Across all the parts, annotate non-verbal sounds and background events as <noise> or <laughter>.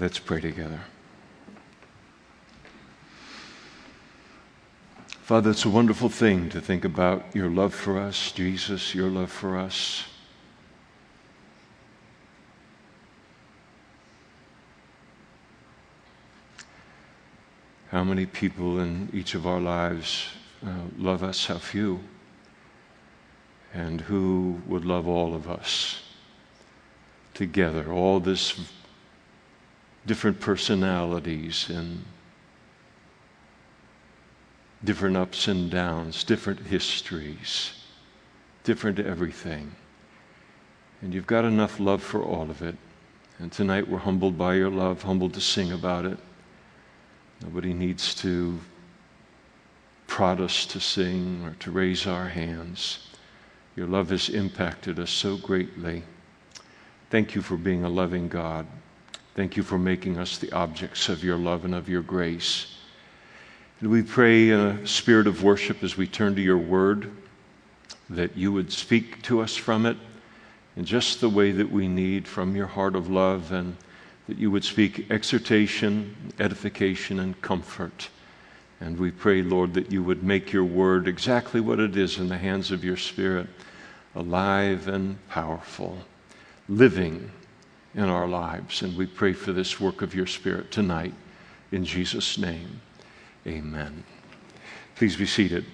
Let's pray together. Father, it's a wonderful thing to think about your love for us, Jesus, your love for us. How many people in each of our lives uh, love us? How few? And who would love all of us together? All this different personalities and different ups and downs, different histories, different everything. And you've got enough love for all of it. And tonight we're humbled by your love, humbled to sing about it. Nobody needs to prod us to sing or to raise our hands. Your love has impacted us so greatly. Thank you for being a loving God. Thank you for making us the objects of your love and of your grace. And we pray in a spirit of worship as we turn to your word that you would speak to us from it in just the way that we need from your heart of love and that you would speak exhortation, edification, and comfort. And we pray, Lord, that you would make your word exactly what it is in the hands of your Spirit alive and powerful, living in our lives. And we pray for this work of your Spirit tonight. In Jesus' name, amen. Please be seated.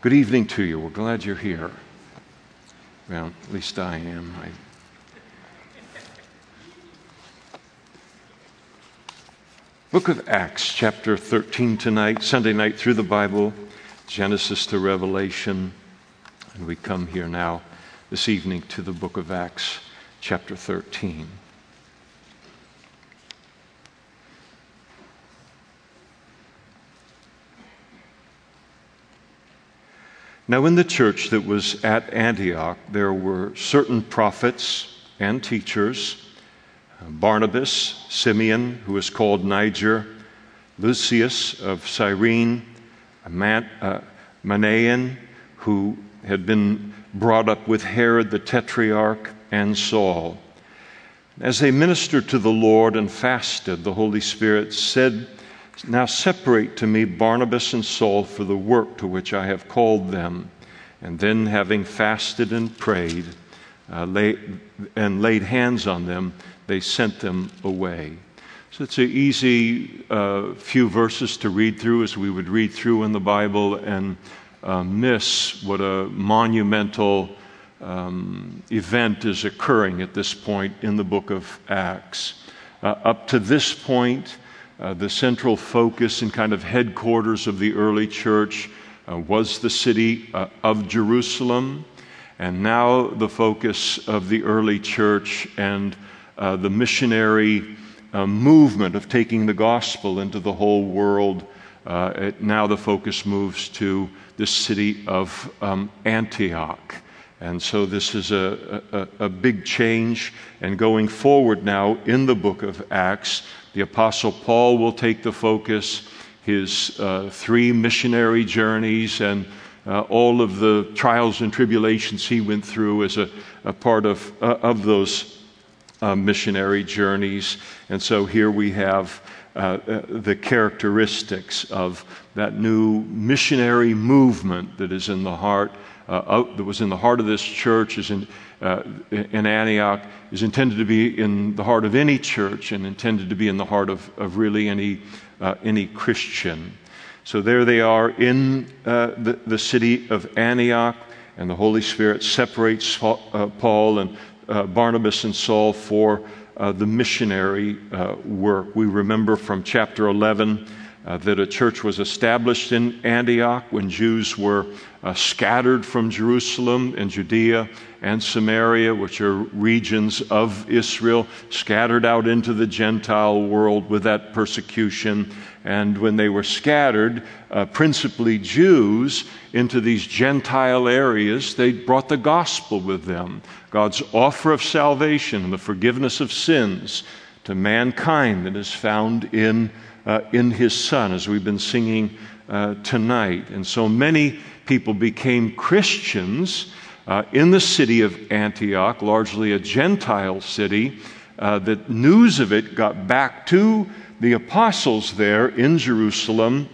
Good evening to you. We're glad you're here. Well, at least I am. I Book of Acts, chapter 13 tonight, Sunday night through the Bible, Genesis to Revelation. And we come here now this evening to the book of Acts, chapter 13. Now, in the church that was at Antioch, there were certain prophets and teachers Barnabas, Simeon, who is called Niger, Lucius of Cyrene, uh, Manaen, who had been brought up with Herod the Tetrarch, and Saul. As they ministered to the Lord and fasted, the Holy Spirit said, Now separate to me Barnabas and Saul for the work to which I have called them. And then, having fasted and prayed uh, lay, and laid hands on them, they sent them away. So it's an easy uh, few verses to read through as we would read through in the Bible and uh, miss what a monumental um, event is occurring at this point in the book of Acts. Uh, up to this point, uh, the central focus and kind of headquarters of the early church uh, was the city uh, of Jerusalem. And now the focus of the early church and uh, the missionary uh, movement of taking the gospel into the whole world. It, now the focus moves to the city of um, Antioch. And so this is a, a, a, big change. And going forward now in the book of Acts, the Apostle Paul will take the focus, his uh, three missionary journeys, and uh, all of the trials and tribulations he went through as a, a part of, uh, of those uh, missionary journeys. And so here we have uh, uh, the characteristics of that new missionary movement that is in the heart, that was in the heart of this church, is in, uh, in Antioch, is intended to be in the heart of any church and intended to be in the heart of, of really any, uh, any Christian. So there they are in the, the city of Antioch, and the Holy Spirit separates Paul and uh, Barnabas and Saul for uh, the missionary uh, work. We remember from chapter 11 uh, that a church was established in Antioch when Jews were uh, scattered from Jerusalem and Judea and Samaria, which are regions of Israel, scattered out into the Gentile world with that persecution. And when they were scattered, uh, principally Jews, into these Gentile areas, they brought the gospel with them God's offer of salvation and the forgiveness of sins to mankind that is found in, uh, in His Son, as we've been singing uh, tonight. And so many people became Christians uh, in the city of Antioch, largely a Gentile city, uh, that news of it got back to the apostles there in Jerusalem.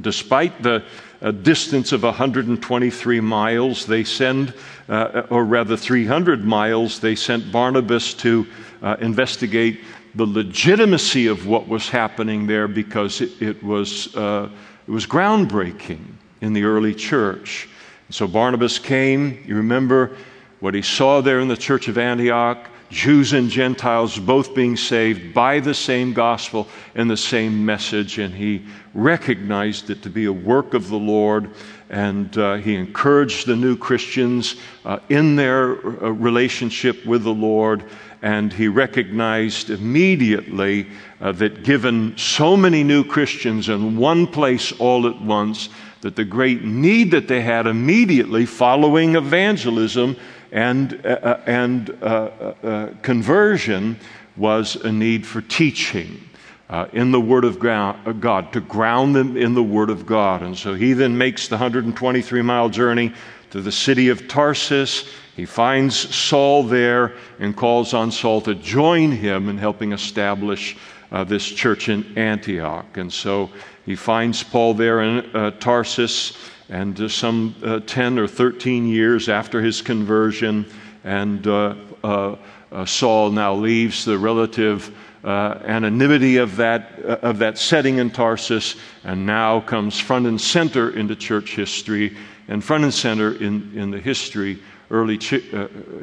Despite the uh, distance of 123 miles, they send, uh, or rather 300 miles, they sent Barnabas to uh, investigate the legitimacy of what was happening there because it, it was, uh, it was groundbreaking in the early church. So Barnabas came, you remember what he saw there in the church of Antioch Jews and Gentiles both being saved by the same gospel and the same message. And he recognized it to be a work of the Lord. And uh, he encouraged the new Christians uh, in their uh, relationship with the Lord. And he recognized immediately uh, that given so many new Christians in one place all at once, that the great need that they had immediately following evangelism and, uh, uh, and uh, uh, uh, conversion was a need for teaching. Uh, in the Word of God, to ground them in the Word of God. And so he then makes the 123 mile journey to the city of Tarsus. He finds Saul there and calls on Saul to join him in helping establish uh, this church in Antioch. And so he finds Paul there in uh, Tarsus and uh, some uh, 10 or 13 years after his conversion, and uh, uh, uh Saul now leaves the relative uh, anonymity of that, of that setting in Tarsus and now comes front and center into church history and front and center in, in the history, early ch-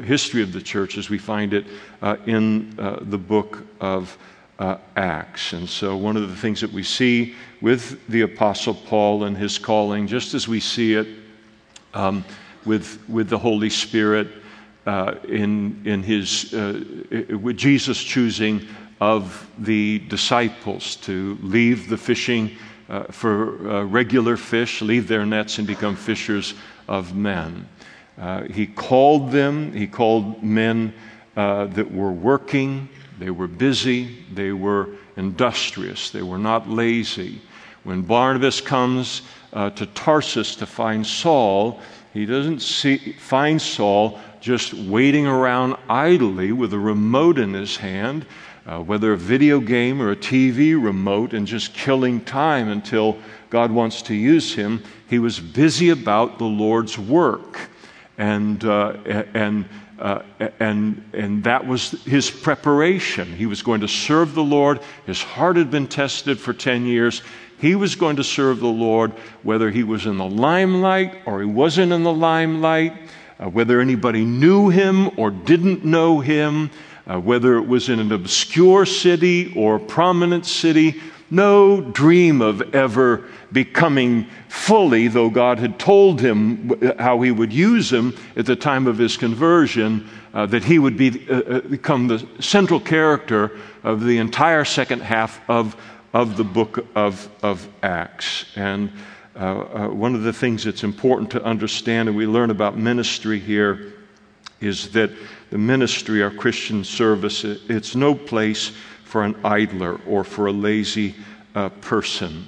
history of the church as we find it in the book of uh, Acts. And so, one of the things that we see with the Apostle Paul and his calling, just as we see it um, with, with the Holy Spirit uh, in, in his, uh, with Jesus choosing of the disciples to leave the fishing uh, for uh, regular fish, leave their nets, and become fishers of men. Uh, he called them, he called men that were working they were busy, they were industrious, they were not lazy. When Barnabas comes uh, to Tarsus to find Saul, he doesn't see, find Saul just waiting around idly with a remote in his hand, uh, whether a video game or a TV remote, and just killing time until God wants to use him. He was busy about the Lord's work. And, uh, and uh, and, and that was his preparation. He was going to serve the Lord. His heart had been tested for 10 years. He was going to serve the Lord whether he was in the limelight or he wasn't in the limelight, uh, whether anybody knew him or didn't know him, uh, whether it was in an obscure city or prominent city no dream of ever becoming fully, though God had told him how he would use him at the time of his conversion, uh, that he would be, uh, uh become the central character of the entire second half of, of the book of, of Acts. And uh, uh, one of the things that's important to understand, and we learn about ministry here, is that the ministry, our Christian service, it's no place for an idler or for a lazy uh, person.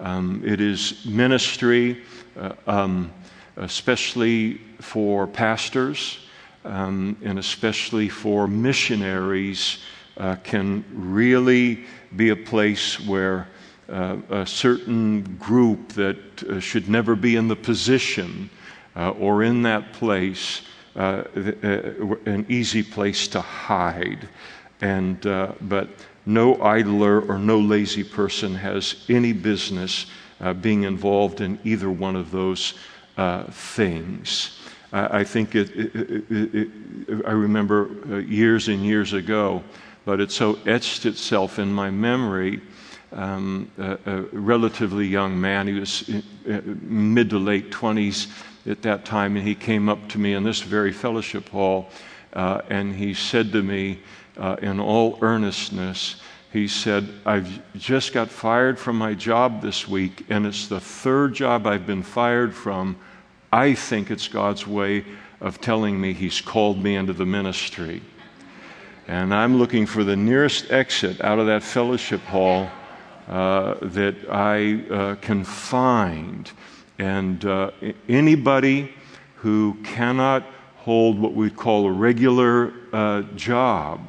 Um, it is ministry, uh, um, especially for pastors um, and especially for missionaries, uh, can really be a place where uh, a certain group that uh, should never be in the position uh, or in that place, an easy place to hide. And, uh, but no idler or no lazy person has any business uh, being involved in either one of those uh, things. I think it, it, it, I remember uh, years and years ago, but it so etched itself in my memory. Um, a, a, relatively young man, he was uh, mid to late 20s at that time, and he came up to me in this very fellowship hall uh, and he said to me, uh, in all earnestness, he said, I've just got fired from my job this week, and it's the third job I've been fired from. I think it's God's way of telling me He's called me into the ministry. And I'm looking for the nearest exit out of that fellowship hall uh, that I uh, can find. And uh, anybody who cannot hold what we call a regular uh, job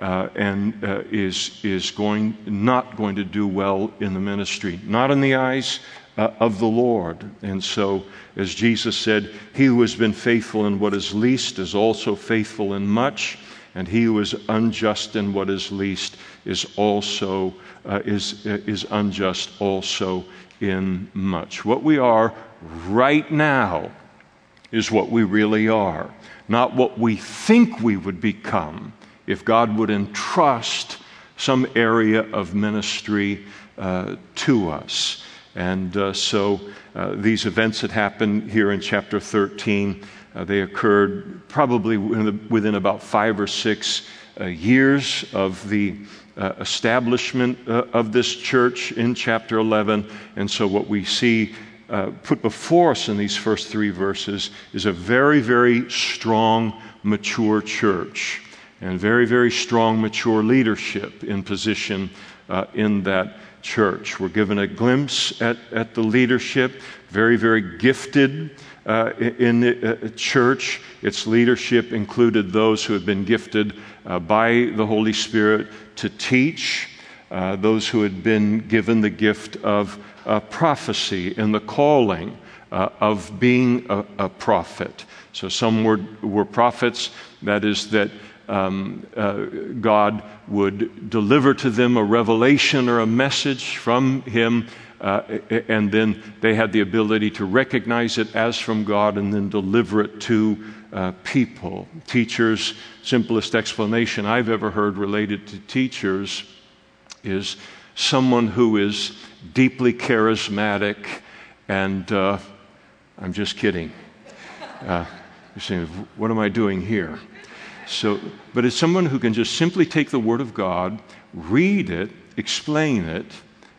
uh, and uh, is, is going, not going to do well in the ministry, not in the eyes uh, of the Lord. And so, as Jesus said, he who has been faithful in what is least is also faithful in much, and he who is unjust in what is least is also uh, is, uh, is unjust also in much. What we are right now is what we really are, not what we think we would become if God would entrust some area of ministry uh, to us. And uh, so uh, these events that happen here in chapter 13, uh, they occurred probably within about five or six uh, years of the uh, establishment uh, of this church in chapter 11. And so, what we see uh, put before us in these first three verses is a very, very strong, mature church and very, very strong, mature leadership in position uh, in that church. We're given a glimpse at, at the leadership, very, very gifted uh, in the uh, church. Its leadership included those who had been gifted uh, by the Holy Spirit to teach, uh, those who had been given the gift of uh, prophecy and the calling of being a, a, prophet. So some were, were prophets, that is, that um, uh, God would deliver to them a revelation or a message from Him. Uh, and then they had the ability to recognize it as from God and then deliver it to uh, people. Teachers, simplest explanation I've ever heard related to teachers is someone who is deeply charismatic and uh, I'm just kidding. Uh, you're saying, what am I doing here? So, but it's someone who can just simply take the Word of God, read it, explain it,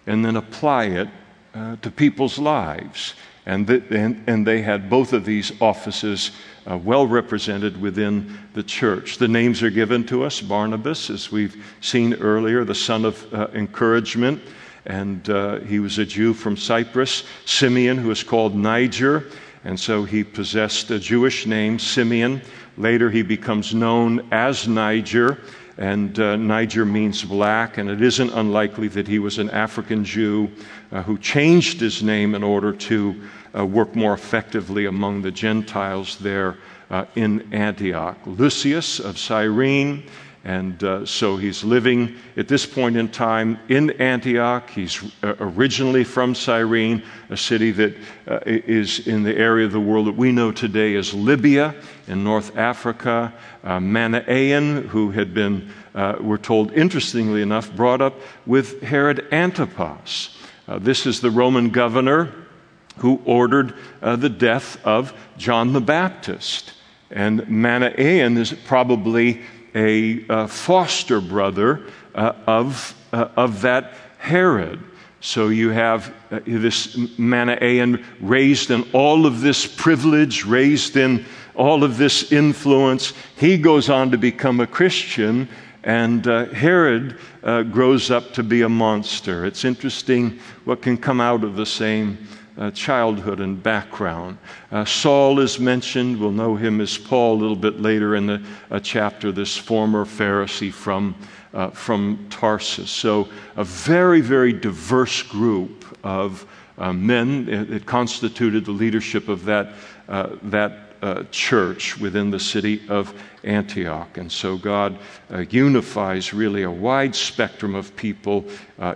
and then apply it uh, to people's lives. And, and, and, they had both of these offices uh, well represented within the church. The names are given to us Barnabas, as we've seen earlier, the son of uh, encouragement, and uh, he was a Jew from Cyprus. Simeon, who is called Niger, and so he possessed a Jewish name, Simeon. Later, he becomes known as Niger, and uh, Niger means black, and it isn't unlikely that he was an African Jew uh, who changed his name in order to uh, work more effectively among the Gentiles there uh, in Antioch. Lucius of Cyrene and uh, so he's living at this point in time in Antioch. He's uh, originally from Cyrene, a city that uh, is in the area of the world that we know today as Libya in North Africa. Uh, who had been, uh, we're told, interestingly enough, brought up with Herod Antipas. Uh, this is the Roman governor who ordered the death of John the Baptist. And Manaen is probably a uh, foster brother uh, of, uh, of that Herod. So you have uh, this Manaen raised in all of this privilege, raised in all of this influence. He goes on to become a Christian, and uh, Herod uh, grows up to be a monster. It's interesting what can come out of the same uh, childhood and background. Uh, Saul is mentioned. We'll know him as Paul a little bit later in the uh, chapter, this former Pharisee from, uh, from Tarsus. So, a very, very diverse group of uh, men. It, it, constituted the leadership of that, uh, that church within the city of Antioch. And so God unifies really a wide spectrum of people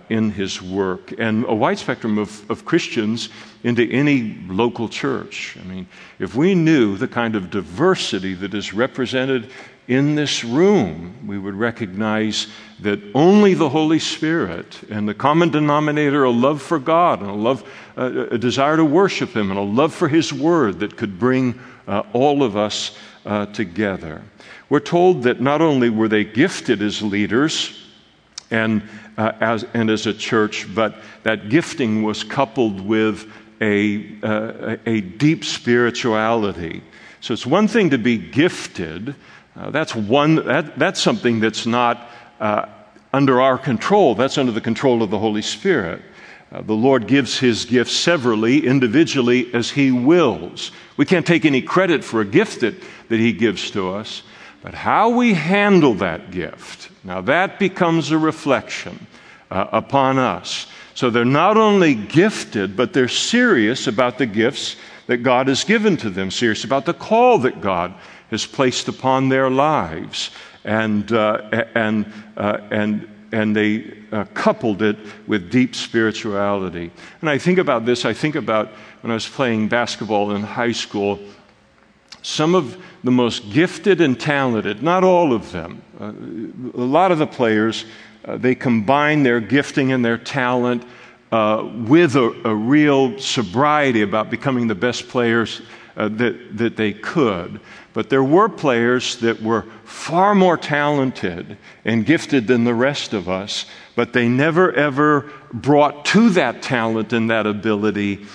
in his work and a wide spectrum of, of Christians into any local church. I mean, if we knew the kind of diversity that is represented in this room, we would recognize that only the Holy Spirit and the common denominator, a love for God and a love, uh, a desire to worship Him and a love for His Word that could bring uh, all of us uh, together. We're told that not only were they gifted as leaders and, uh, as, and as a church, but that gifting was coupled with a, uh, a deep spirituality. So it's one thing to be gifted. Uh, that's one. That, that's something that's not uh, under our control. That's under the control of the Holy Spirit. Uh, the Lord gives his gifts severally, individually, as he wills. We can't take any credit for a gift that, that he gives to us. but how we handle that gift. Now, that becomes a reflection uh, upon us. So they're not only gifted, but they're serious about the gifts that God has given to them, serious about the call that God has placed upon their lives. And, uh, and, uh, and, and they uh, coupled it with deep spirituality. And I think about this, I think about when I was playing basketball in high school, some of the most gifted and talented, not all of them, uh, a lot of the players, uh, they combine their gifting and their talent uh, with a, a, real sobriety about becoming the best players uh, that, that they could. But there were players that were far more talented and gifted than the rest of us, but they never ever brought to that talent and that ability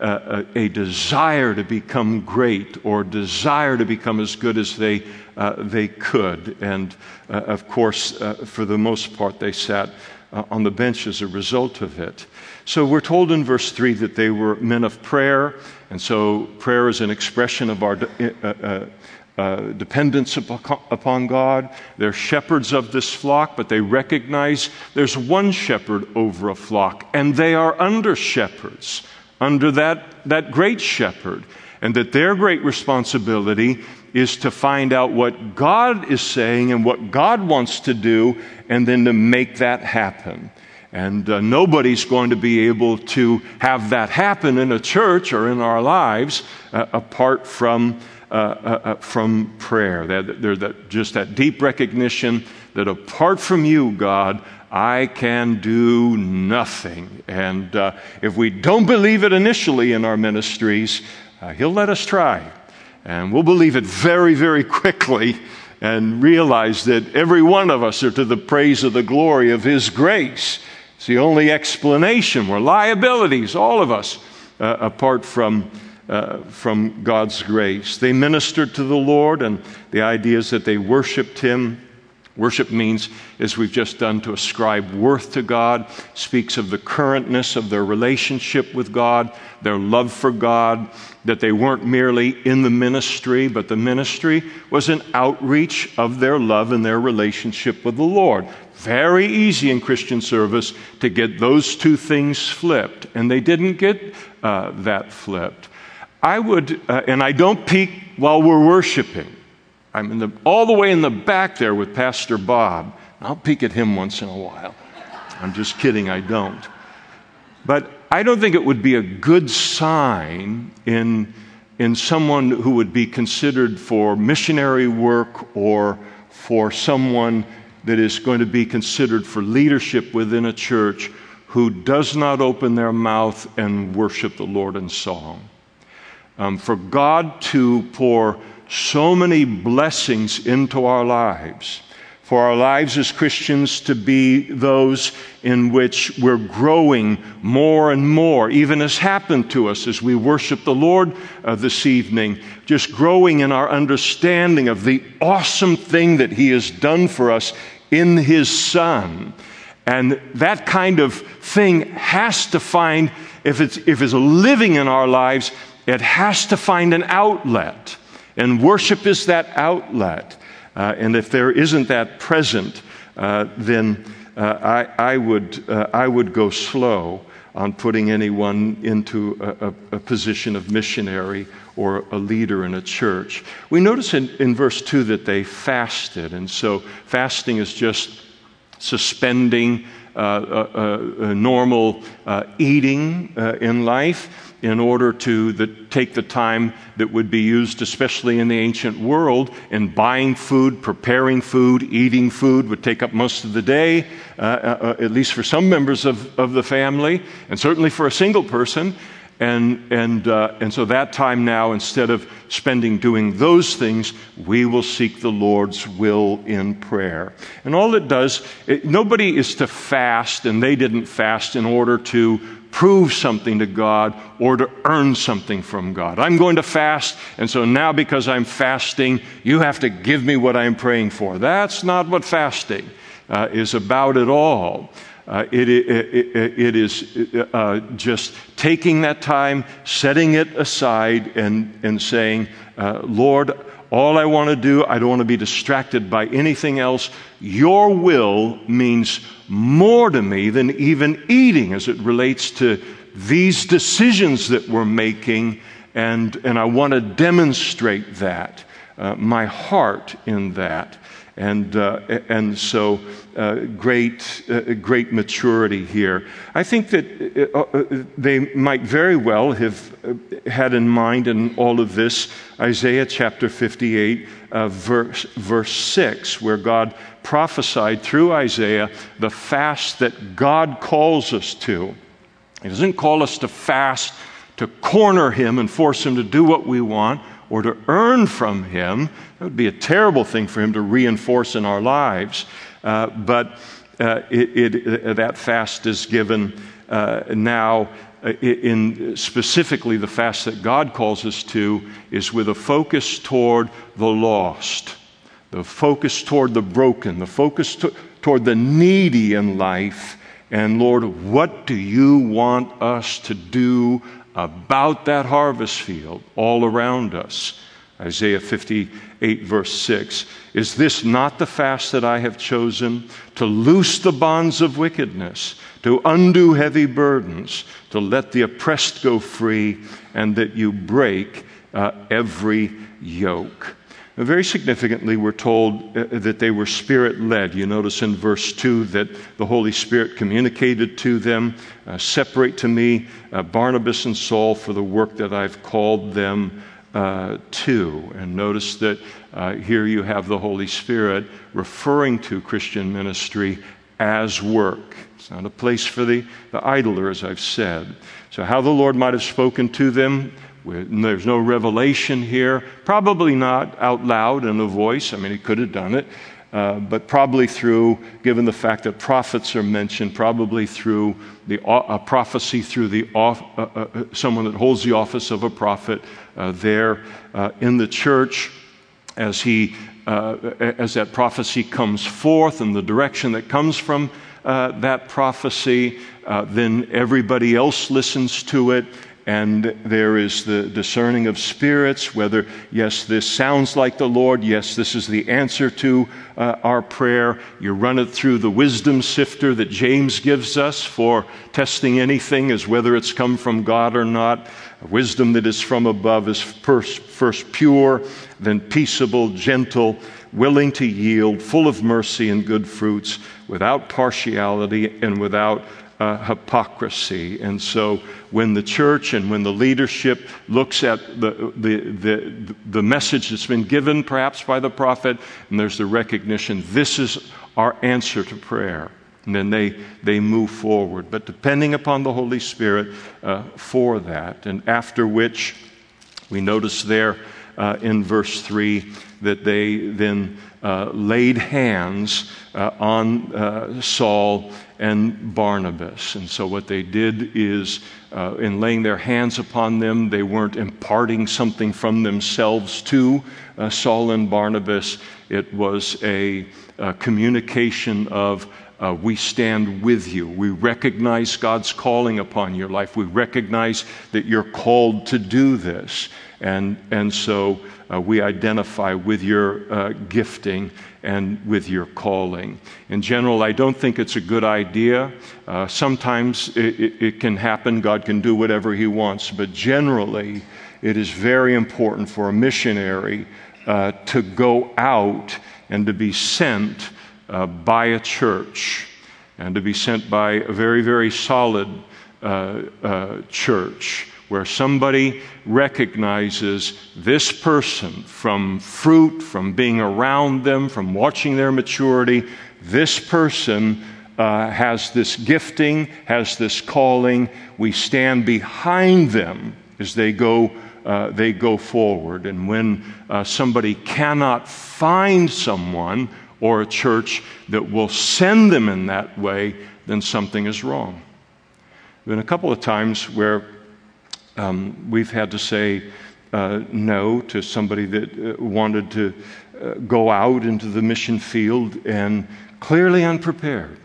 a, a, desire to become great or desire to become as good as they, uh, they could. And uh, of course, uh, for the most part, they sat uh, on the bench as a result of it. So we're told in verse 3 that they were men of prayer, and so prayer is an expression of our. Uh, uh, dependence upon God. They're shepherds of this flock, but they recognize there's one shepherd over a flock, and they are under shepherds, under that, that great shepherd, and that their great responsibility is to find out what God is saying and what God wants to do, and then to make that happen. And uh, nobody's going to be able to have that happen in a church or in our lives uh, apart from uh, uh, uh, from prayer. There's that, just that deep recognition that apart from you, God, I can do nothing. And uh, if we don't believe it initially in our ministries, uh, He'll let us try. And we'll believe it very, very quickly and realize that every one of us are to the praise of the glory of His grace. It's the only explanation. We're liabilities, all of us, uh, apart from uh, from God's grace. They ministered to the Lord, and the idea is that they worshiped Him. Worship means, as we've just done, to ascribe worth to God, speaks of the currentness of their relationship with God, their love for God, that they weren't merely in the ministry, but the ministry was an outreach of their love and their relationship with the Lord. Very easy in Christian service to get those two things flipped, and they didn't get uh, that flipped. I would, uh, and I don't peek while we're worshiping. I'm in the, all the way in the back there with Pastor Bob. I'll peek at him once in a while. I'm just kidding, I don't. But I don't think it would be a good sign in, in someone who would be considered for missionary work or for someone that is going to be considered for leadership within a church who does not open their mouth and worship the Lord in song um, for God to pour so many blessings into our lives, for our lives as Christians to be those in which we're growing more and more, even as happened to us as we worship the Lord uh, this evening, just growing in our understanding of the awesome thing that He has done for us in His Son. And that kind of thing has to find, if it's, if it's living in our lives, it has to find an outlet. And worship is that outlet. Uh, and if there isn't that present, uh, then uh, I, I, would, uh, I would go slow on putting anyone into a, a, a, position of missionary or a leader in a church. We notice in, in verse 2 that they fasted. And so fasting is just suspending uh, normal uh, eating uh, in life in order to the, take the time that would be used, especially in the ancient world, in buying food, preparing food, eating food, would take up most of the day, uh, uh, uh, at least for some members of, of the family, and certainly for a single person. And, and, uh, and so that time now, instead of spending doing those things, we will seek the Lord's will in prayer. And all it does, it, nobody is to fast, and they didn't fast in order to prove something to God or to earn something from God. I'm going to fast, and so now because I'm fasting, you have to give me what I'm praying for. That's not what fasting uh, is about at all. Uh, it, it, it, it is uh, just taking that time, setting it aside, and, and saying, uh, uh, Lord, all I want to do, I don't want to be distracted by anything else. Your will means more to me than even eating as it relates to these decisions that we're making, and, and I want to demonstrate that, uh, my heart in that. And, uh, and so, uh, great, uh, great maturity here. I think that uh, uh, they might very well have had in mind in all of this Isaiah chapter 58, verse, verse 6, where God prophesied through Isaiah the fast that God calls us to. He doesn't call us to fast to corner Him and force Him to do what we want or to earn from Him. That would be a terrible thing for Him to reinforce in our lives. Uh, but uh, it, it, uh, that fast is given uh, now. Uh, in specifically, the fast that God calls us to is with a focus toward the lost, the focus toward the broken, the focus to, toward the needy in life. And Lord, what do you want us to do about that harvest field all around us. Isaiah 58, verse 6. Is this not the fast that I have chosen? To loose the bonds of wickedness, to undo heavy burdens, to let the oppressed go free, and that you break uh, every yoke. Very significantly, we're told uh, that they were spirit led. You notice in verse 2 that the Holy Spirit communicated to them uh, Separate to me uh, Barnabas and Saul for the work that I've called them uh, to. And notice that uh, here you have the Holy Spirit referring to Christian ministry as work. It's not a place for the, the idler, as I've said. So, how the Lord might have spoken to them there's no revelation here. Probably not out loud in a voice. I mean, he could have done it. Uh, but probably through, given the fact that prophets are mentioned, probably through the uh, prophecy through the uh, uh, uh, someone that holds the office of a prophet there in the church, as he as that prophecy comes forth and the direction that comes from that prophecy, then everybody else listens to it and there is the discerning of spirits whether, yes, this sounds like the Lord, yes, this is the answer to uh, our prayer. You run it through the wisdom sifter that James gives us for testing anything as whether it's come from God or not. Wisdom that is from above is first, first pure, then peaceable, gentle, willing to yield, full of mercy and good fruits, without partiality and without uh, hypocrisy. And so when the church and when the leadership looks at the, the, the, the message that's been given, perhaps by the prophet, and there's the recognition this is our answer to prayer. And then they, they move forward. But depending upon the Holy Spirit uh, for that. And after which, we notice there uh, in verse 3 that they then uh, laid hands uh, on uh, Saul and Barnabas. And so, what they did is, uh, in laying their hands upon them, they weren't imparting something from themselves to uh, Saul and Barnabas. It was a, a communication of, uh, we stand with you. We recognize God's calling upon your life. We recognize that you're called to do this. And, and so uh, we identify with your uh, gifting and with your calling. In general, I don't think it's a good idea. Uh, sometimes it, it, it can happen, God can do whatever He wants, but generally, it is very important for a missionary uh, to go out and to be sent uh, by a church and to be sent by a very, very solid uh, uh, church where somebody recognizes this person from fruit, from being around them, from watching their maturity, this person uh, has this gifting, has this calling. We stand behind them as they go. Uh, they go forward. And when uh, somebody cannot find someone or a church that will send them in that way, then something is wrong. There have been a couple of times where um, we've had to say uh, no to somebody that uh, wanted to uh, go out into the mission field and clearly unprepared.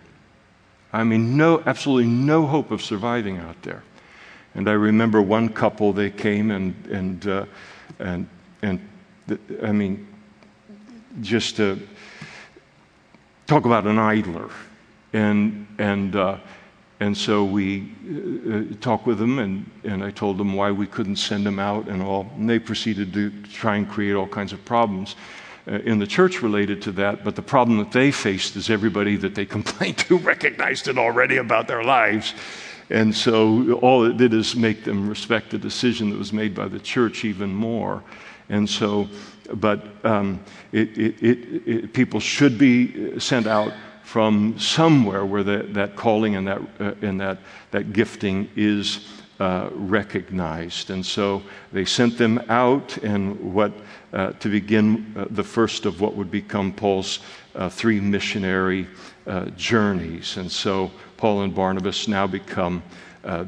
I mean, no, absolutely no hope of surviving out there. And I remember one couple, they came and, and, uh, and and I mean, just talk about an idler. And, and, uh, and so we uh, talked with them, and, and I told them why we couldn't send them out and all. And they proceeded to try and create all kinds of problems uh, in the church related to that. But the problem that they faced is everybody that they <laughs> complained to recognized it already about their lives. And so all it did is make them respect the decision that was made by the church even more. And so, but um, it, it, it, people should be sent out from somewhere where the, that calling and that, uh, and that, that gifting is uh, recognized. And so they sent them out, and what uh, to begin uh, the first of what would become Paul's uh, three missionary uh, journeys. And so Paul and Barnabas now become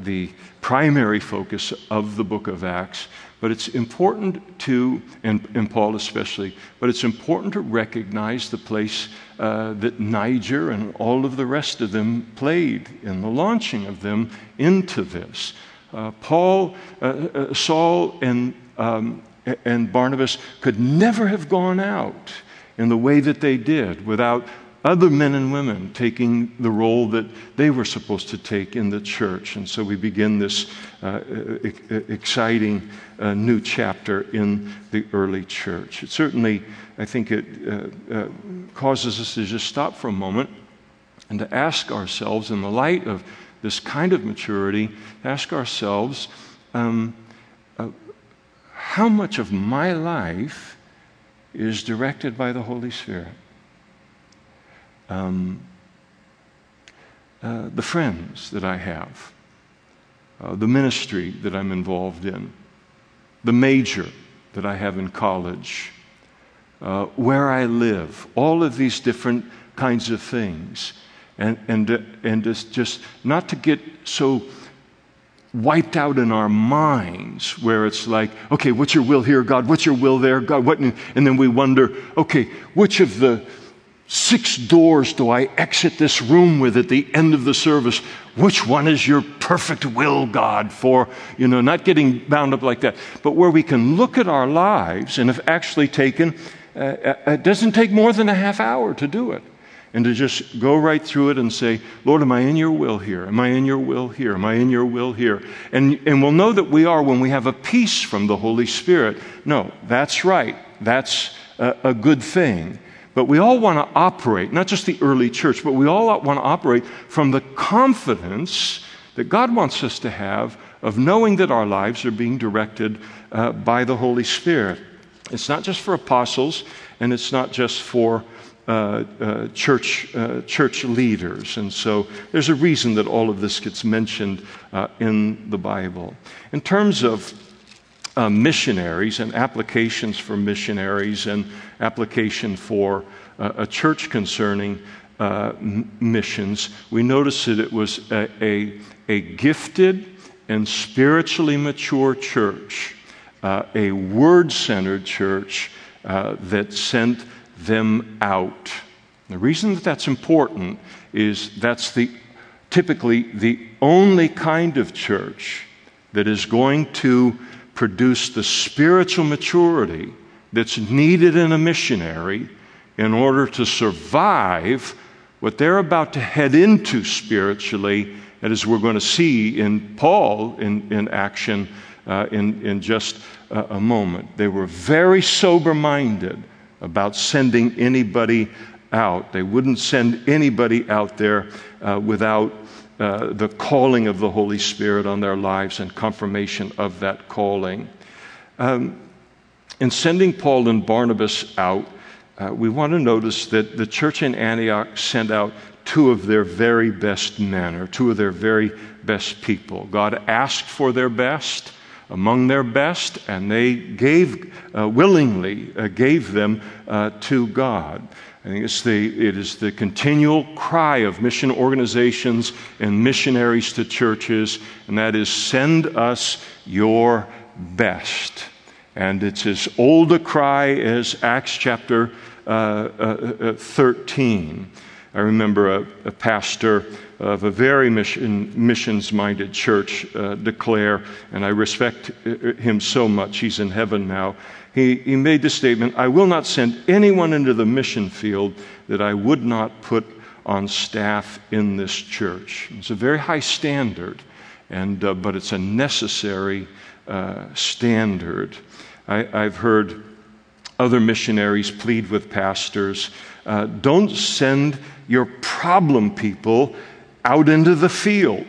the primary focus of the book of Acts. But it's important to, and, and Paul especially, but it's important to recognize the place uh, that Niger and all of the rest of them played in the launching of them into this. Uh, Paul, uh, uh Saul, and, um, and Barnabas could never have gone out in the way that they did without other men and women taking the role that they were supposed to take in the church. And so we begin this uh, exciting uh, new chapter in the early church. It certainly, I think, it uh, uh, causes us to just stop for a moment and to ask ourselves, in the light of this kind of maturity, ask ourselves, um, uh, how much of my life is directed by the Holy Spirit? Um, uh, the friends that I have, uh, the ministry that I'm involved in, the major that I have in college, uh, where I live, all of these different kinds of things. And, and, uh, and just, just not to get so wiped out in our minds where it's like, okay, what's your will here, God? What's your will there, God? What? And then we wonder, okay, which of the Six doors do I exit this room with at the end of the service? Which one is your perfect will, God, for, you know, not getting bound up like that, but where we can look at our lives and have actually taken, uh, uh, it doesn't take more than a half hour to do it. And to just go right through it and say, Lord, am I in your will here? Am I in your will here? Am I in your will here? And, and we'll know that we are when we have a peace from the Holy Spirit. No, that's right. That's a, a good thing. But we all want to operate, not just the early church, but we all want to operate from the confidence that God wants us to have of knowing that our lives are being directed uh, by the Holy Spirit. It's not just for apostles, and it's not just for uh, uh, church, uh, church leaders. And so there's a reason that all of this gets mentioned uh, in the Bible. In terms of uh, missionaries and applications for missionaries and application for uh, a church concerning uh, m- missions, we notice that it was a, a, a gifted and spiritually mature church, uh, a word centered church uh, that sent them out. The reason that that's important is that's the typically the only kind of church that is going to produce the spiritual maturity that's needed in a missionary in order to survive what they're about to head into spiritually, and as we're going to see in Paul in, in action uh, in, in just a, moment. They were very sober minded about sending anybody out. They wouldn't send anybody out there uh, without uh, the calling of the Holy Spirit on their lives and confirmation of that calling. Um, in sending Paul and Barnabas out, uh, we want to notice that the church in Antioch sent out two of their very best men, or two of their very best people. God asked for their best among their best, and they gave uh, willingly uh, gave them uh, to God. I think it's the, it is the continual cry of mission organizations and missionaries to churches, and that is send us your best. And it's as old a cry as Acts chapter uh, uh, uh 13. I remember a, a, pastor of a very mission, missions minded church uh, declare, and I respect uh, him so much, he's in heaven now. He, he made the statement I will not send anyone into the mission field that I would not put on staff in this church. It's a very high standard, and, uh, but it's a necessary uh, standard. I, have heard other missionaries plead with pastors uh, don't send your problem people out into the field.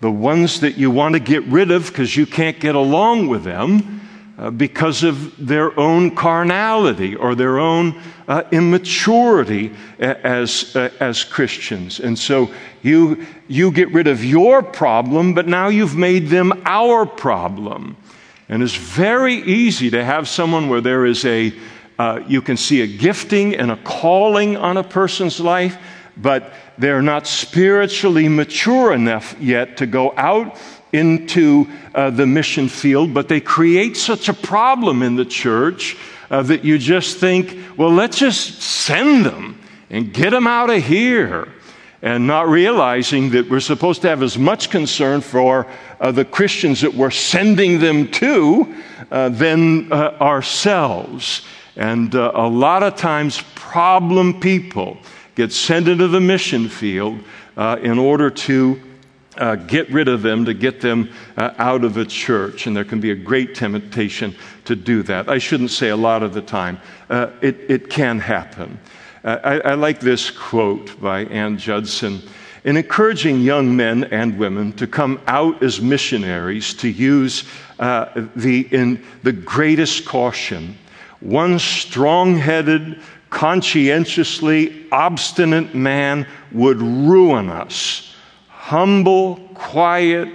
The ones that you want to get rid of because you can't get along with them uh, because of their own carnality or their own uh, immaturity as, uh, as Christians. And so you, you get rid of your problem, but now you've made them our problem. And it's very easy to have someone where there is a, uh, you can see a gifting and a calling on a person's life, but they're not spiritually mature enough yet to go out into uh, the mission field, but they create such a problem in the church uh, that you just think, well, let's just send them and get them out of here. And not realizing that we're supposed to have as much concern for uh, the Christians that we're sending them to uh, than uh, ourselves. And uh, a lot of times, problem people get sent into the mission field in order to uh, get rid of them, to get them uh, out of a church. And there can be a great temptation to do that. I shouldn't say a lot of the time. Uh, it, it can happen. Uh, I, I, like this quote by Ann Judson. In encouraging young men and women to come out as missionaries, to use uh, the, in the greatest caution, one strong headed, conscientiously obstinate man would ruin us humble, quiet,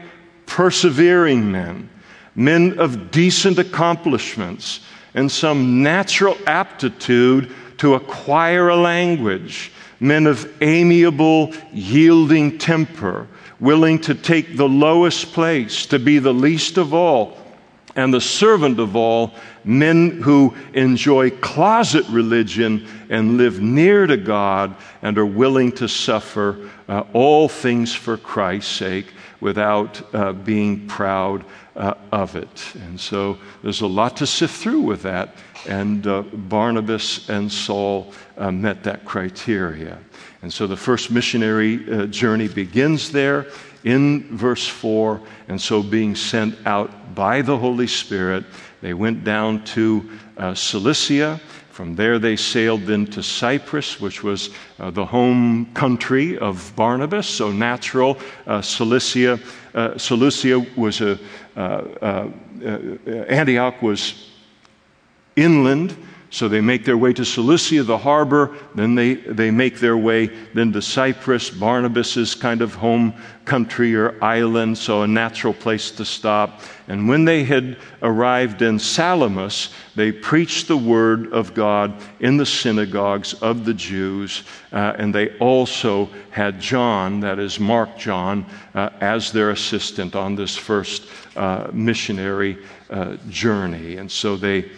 persevering men, men of decent accomplishments, and some natural aptitude to acquire a language, men of amiable, yielding temper, willing to take the lowest place, to be the least of all, and the servant of all, men who enjoy closet religion and live near to God and are willing to suffer uh, all things for Christ's sake without uh, being proud uh, of it. And so there's a lot to sift through with that. And uh, Barnabas and Saul uh, met that criteria. And so the first missionary uh, journey begins there in verse 4. And so being sent out by the Holy Spirit, they went down to uh, Seleucia. From there, they sailed then to Cyprus, which was uh, the home country of Barnabas. So, natural. Uh, Seleucia, uh, Seleucia was a, uh, uh, Antioch was inland so they make their way to Seleucia, the harbor, then they, they make their way then to Cyprus, Barnabas's kind of home country or island, so a natural place to stop. And when they had arrived in Salamis, they preached the word of God in the synagogues of the Jews, uh, and they also had John, that is Mark John, uh, as their assistant on this first uh, missionary uh, journey. And so they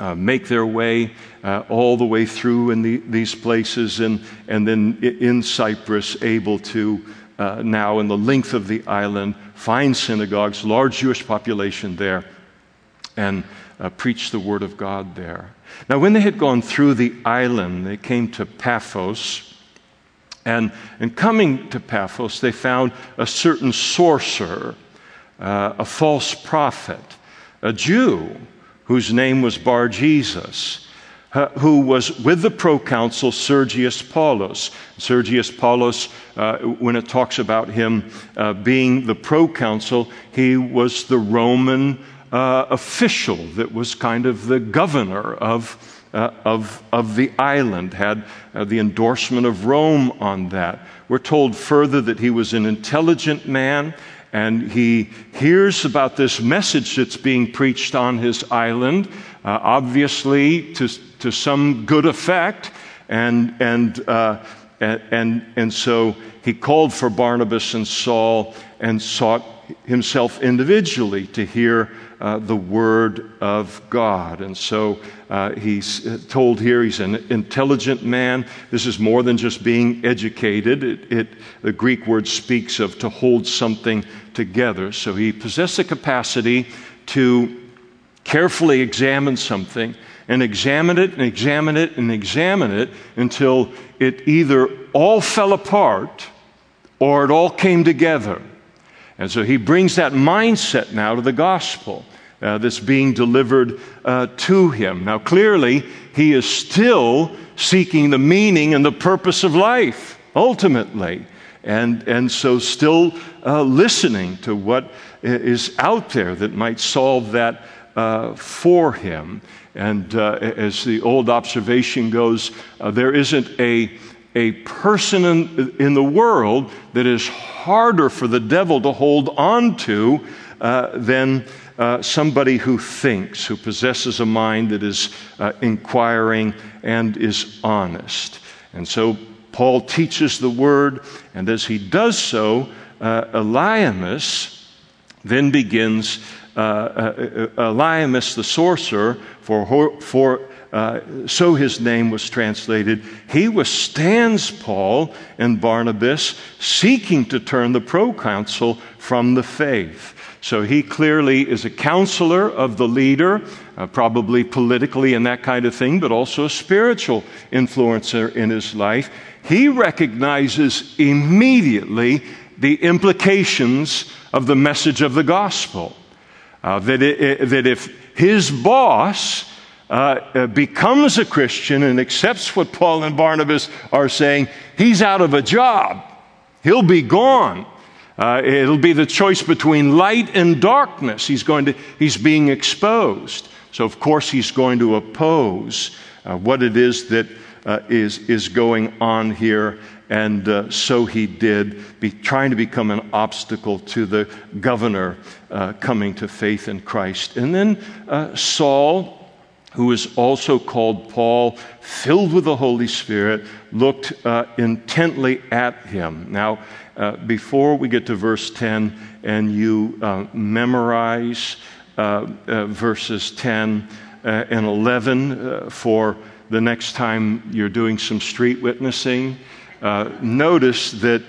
uh, make their way uh, all the way through in the, these places, and, and then in Cyprus, able to uh, now, in the length of the island, find synagogues, large Jewish population there, and uh, preach the word of God there. Now, when they had gone through the island, they came to Paphos. And in coming to Paphos, they found a certain sorcerer, uh, a false prophet, a Jew whose name was Bar Jesus, uh, who was with the proconsul Sergius Paulus. Sergius Paulus, uh, when it talks about him uh, being the proconsul, he was the Roman uh, official that was kind of the governor of. Uh, of, of the island, had uh, the endorsement of Rome on that. We're told further that he was an intelligent man and he hears about this message that's being preached on his island, uh, obviously to, to some good effect. And, and, uh, and, and so he called for Barnabas and Saul and sought himself individually to hear uh, the word of God. And so uh, he's uh, told here he's an intelligent man. This is more than just being educated. It, it, the Greek word speaks of to hold something together. So he possessed the capacity to carefully examine something and examine it and examine it and examine it until it either all fell apart or it all came together. And so he brings that mindset now to the gospel uh, that's being delivered uh, to him. Now, clearly, he is still seeking the meaning and the purpose of life, ultimately. And, and so, still uh, listening to what is out there that might solve that uh, for him. And uh, as the old observation goes, uh, there isn't a a person in, in the world that is harder for the devil to hold on to uh, than uh, somebody who thinks, who possesses a mind that is uh, inquiring and is honest. And so Paul teaches the word, and as he does so, uh, Elymas then begins. Uh, uh, Elymas the sorcerer, for, for uh, so his name was translated. He withstands Paul and Barnabas, seeking to turn the proconsul from the faith. So he clearly is a counselor of the leader, uh, probably politically and that kind of thing, but also a spiritual influencer in his life. He recognizes immediately the implications of the message of the gospel. Uh, that, it, that if his boss uh, uh, becomes a Christian and accepts what Paul and Barnabas are saying, he's out of a job. He'll be gone. Uh, it'll be the choice between light and darkness. He's, going to, he's being exposed. So, of course, he's going to oppose uh, what it is that uh, is is, going on here. And so he did, be, trying to become an obstacle to the governor coming to faith in Christ. And then Saul who is also called Paul, filled with the Holy Spirit, looked uh, intently at him. Now, uh, before we get to verse 10 and you uh, memorize uh, uh, verses 10 uh, and 11 for the next time you're doing some street witnessing, notice that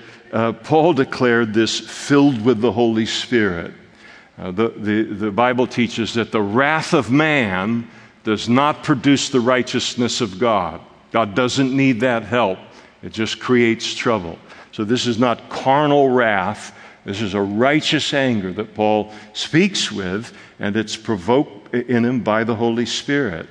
Paul declared this filled with the Holy Spirit. the, the, the Bible teaches that the wrath of man does not produce the righteousness of God. God doesn't need that help, it just creates trouble. So, this is not carnal wrath. This is a righteous anger that Paul speaks with, and it's provoked in him by the Holy Spirit.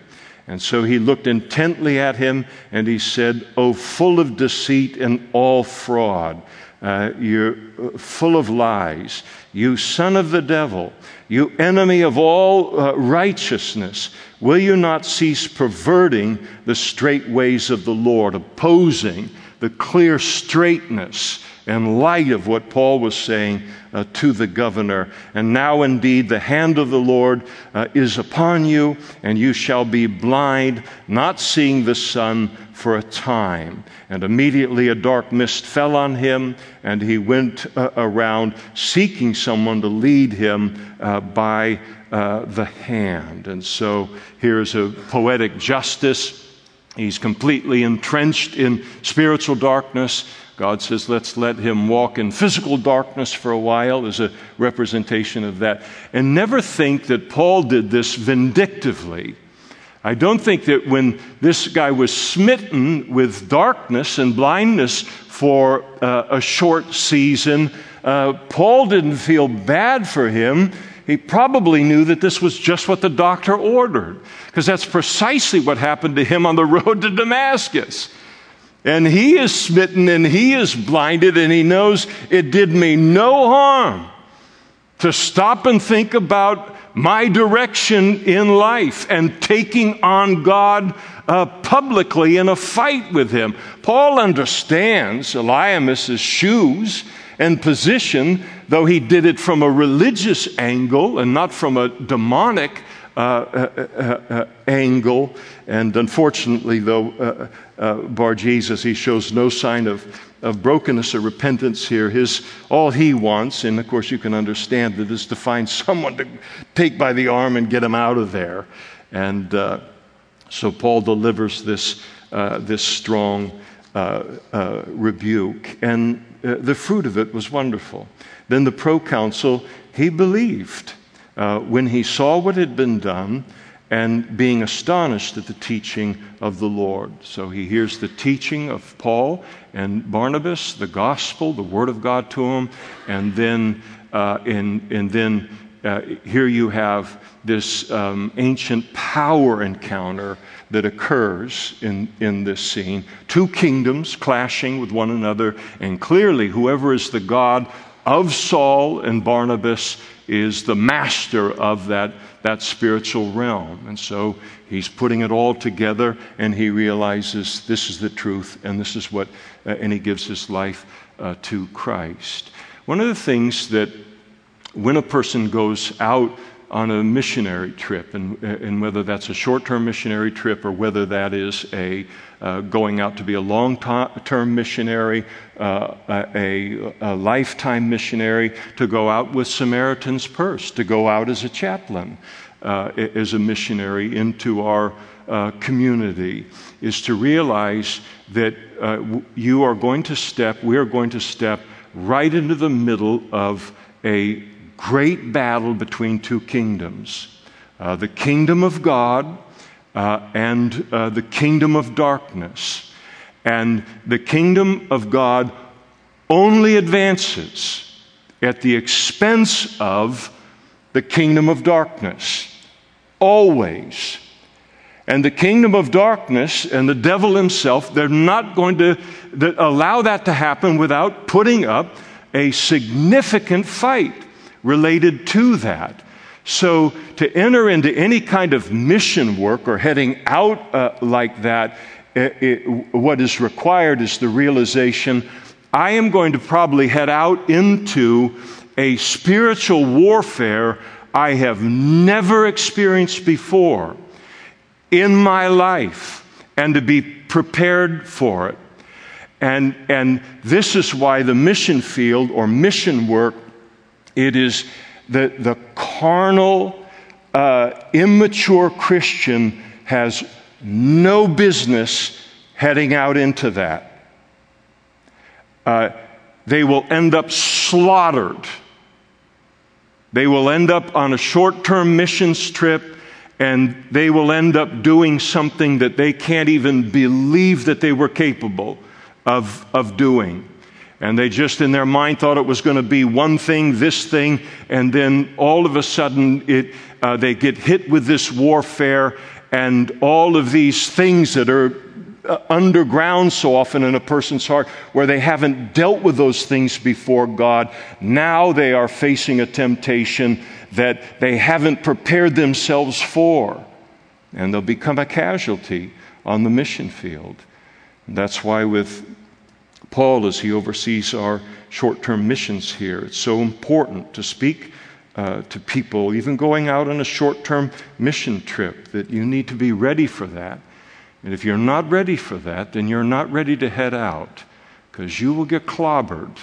And so he looked intently at him and he said, Oh, full of deceit and all fraud. Uh, you're uh, full of lies. You son of the devil, you enemy of all uh, righteousness, will you not cease perverting the straight ways of the Lord, opposing the clear straightness and light of what Paul was saying uh, to the governor. And now indeed the hand of the Lord uh, is upon you, and you shall be blind, not seeing the sun for a time. And immediately a dark mist fell on him, and he went uh, around seeking someone to lead him uh, by uh, the hand. And so here's a poetic justice. He's completely entrenched in spiritual darkness. God says, let's let him walk in physical darkness for a while as a representation of that. And never think that Paul did this vindictively. I don't think that when this guy was smitten with darkness and blindness for uh, a short season, uh, Paul didn't feel bad for him. He probably knew that this was just what the doctor ordered, because that's precisely what happened to him on the <laughs> road to Damascus. And he is smitten and he is blinded, and he knows it did me no harm to stop and think about my direction in life and taking on God uh, publicly in a fight with him. Paul understands Elymas's shoes and position, though he did it from a religious angle and not from a demonic uh, uh, uh, uh angle. And unfortunately, though, uh, Bar Jesus, he shows no sign of of brokenness or repentance here. His, all he wants, and of course you can understand that, is to find <laughs> someone to take by the arm and get him out of there. And uh, so Paul delivers this, uh, this strong uh, uh rebuke. And the fruit of it was wonderful. Then the proconsul, he believed. when he saw what had been done and being astonished at the teaching of the Lord. So he hears the teaching of Paul and Barnabas, the gospel, the word of God to him, and then, uh, and, and then uh, here you have this um, ancient power encounter that occurs in, in this scene. Two kingdoms clashing with one another, and clearly, whoever is the God of Saul and Barnabas is the master of that, that spiritual realm. And so he's putting it all together, and he realizes this is the truth, and this is what, uh, and he gives his life uh, to Christ. One of the things that when a person goes out on a missionary trip, and, and whether that's a short term missionary trip or whether that is a uh, going out to be a long term missionary, uh, a, a, lifetime missionary, to go out with Samaritan's Purse, to go out as a chaplain, uh, as a missionary into our uh, community, is to realize that uh, you are going to step, we are going to step right into the middle of a great battle between two kingdoms uh, the kingdom of God uh, and uh, the kingdom of darkness. And the kingdom of God only advances at the expense of the kingdom of darkness. Always. And the kingdom of darkness and the devil himself, they're not going to allow that to happen without putting up a significant fight related to that. So, to enter into any kind of mission work or heading out uh, like that, it, it, what is required is the realization I am going to probably head out into a spiritual warfare I have never experienced before in my life and to be prepared for it. And, and this is why the mission field or mission work it is the, the carnal, uh, immature Christian has no business heading out into that. Uh, they will end up slaughtered. They will end up on a short term missions trip and they will end up doing something that they can't even believe that they were capable of, of doing. And they just in their mind thought it was going to be one thing, this thing, and then all of a sudden it, uh, they get hit with this warfare and all of these things that are uh, underground so often in a person's heart where they haven't dealt with those things before God. Now they are facing a temptation that they haven't prepared themselves for. And they'll become a casualty on the mission field. That's why, with Paul as he oversees our short term missions here. It's so important to speak uh, to people, even going out on a short term mission trip, that you need to be ready for that. And if you're not ready for that, then you're not ready to head out because you will get clobbered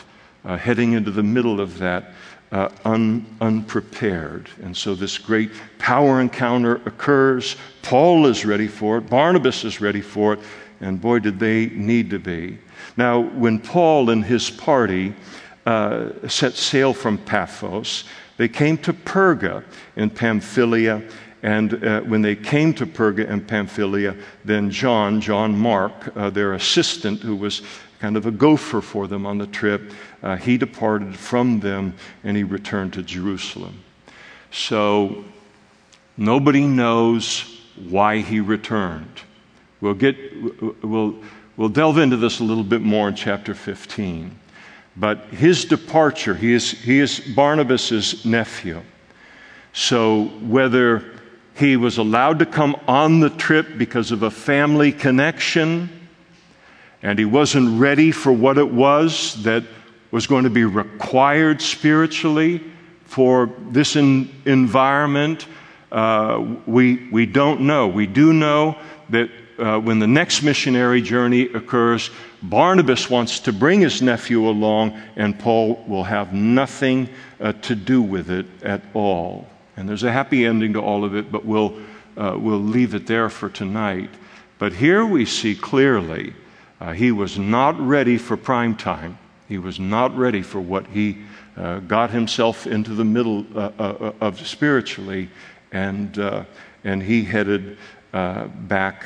uh, heading into the middle of that uh, un, unprepared. And so this great power encounter occurs. Paul is ready for it, Barnabas is ready for it, and boy, did they need to be. Now, when Paul and his party uh, set sail from Paphos, they came to Perga in Pamphylia. And uh, when they came to Perga and Pamphylia, then John, John Mark, uh, their assistant, who was kind of a gopher for them on the trip, uh, he departed from them and he returned to Jerusalem. So nobody knows why he returned. We'll get, we'll, We'll delve into this a little bit more in chapter 15. But his departure, he is, he is Barnabas' nephew. So whether he was allowed to come on the trip because of a family connection and he wasn't ready for what it was that was going to be required spiritually for this in, environment, uh, we, we don't know. We do know that uh, when the next missionary journey occurs, Barnabas wants to bring his nephew along, and Paul will have nothing uh, to do with it at all. And there's a happy ending to all of it, but we'll, uh, we'll leave it there for tonight. But here we see clearly uh, he was not ready for prime time. He was not ready for what he uh, got himself into the middle uh, of spiritually, and, and he headed back,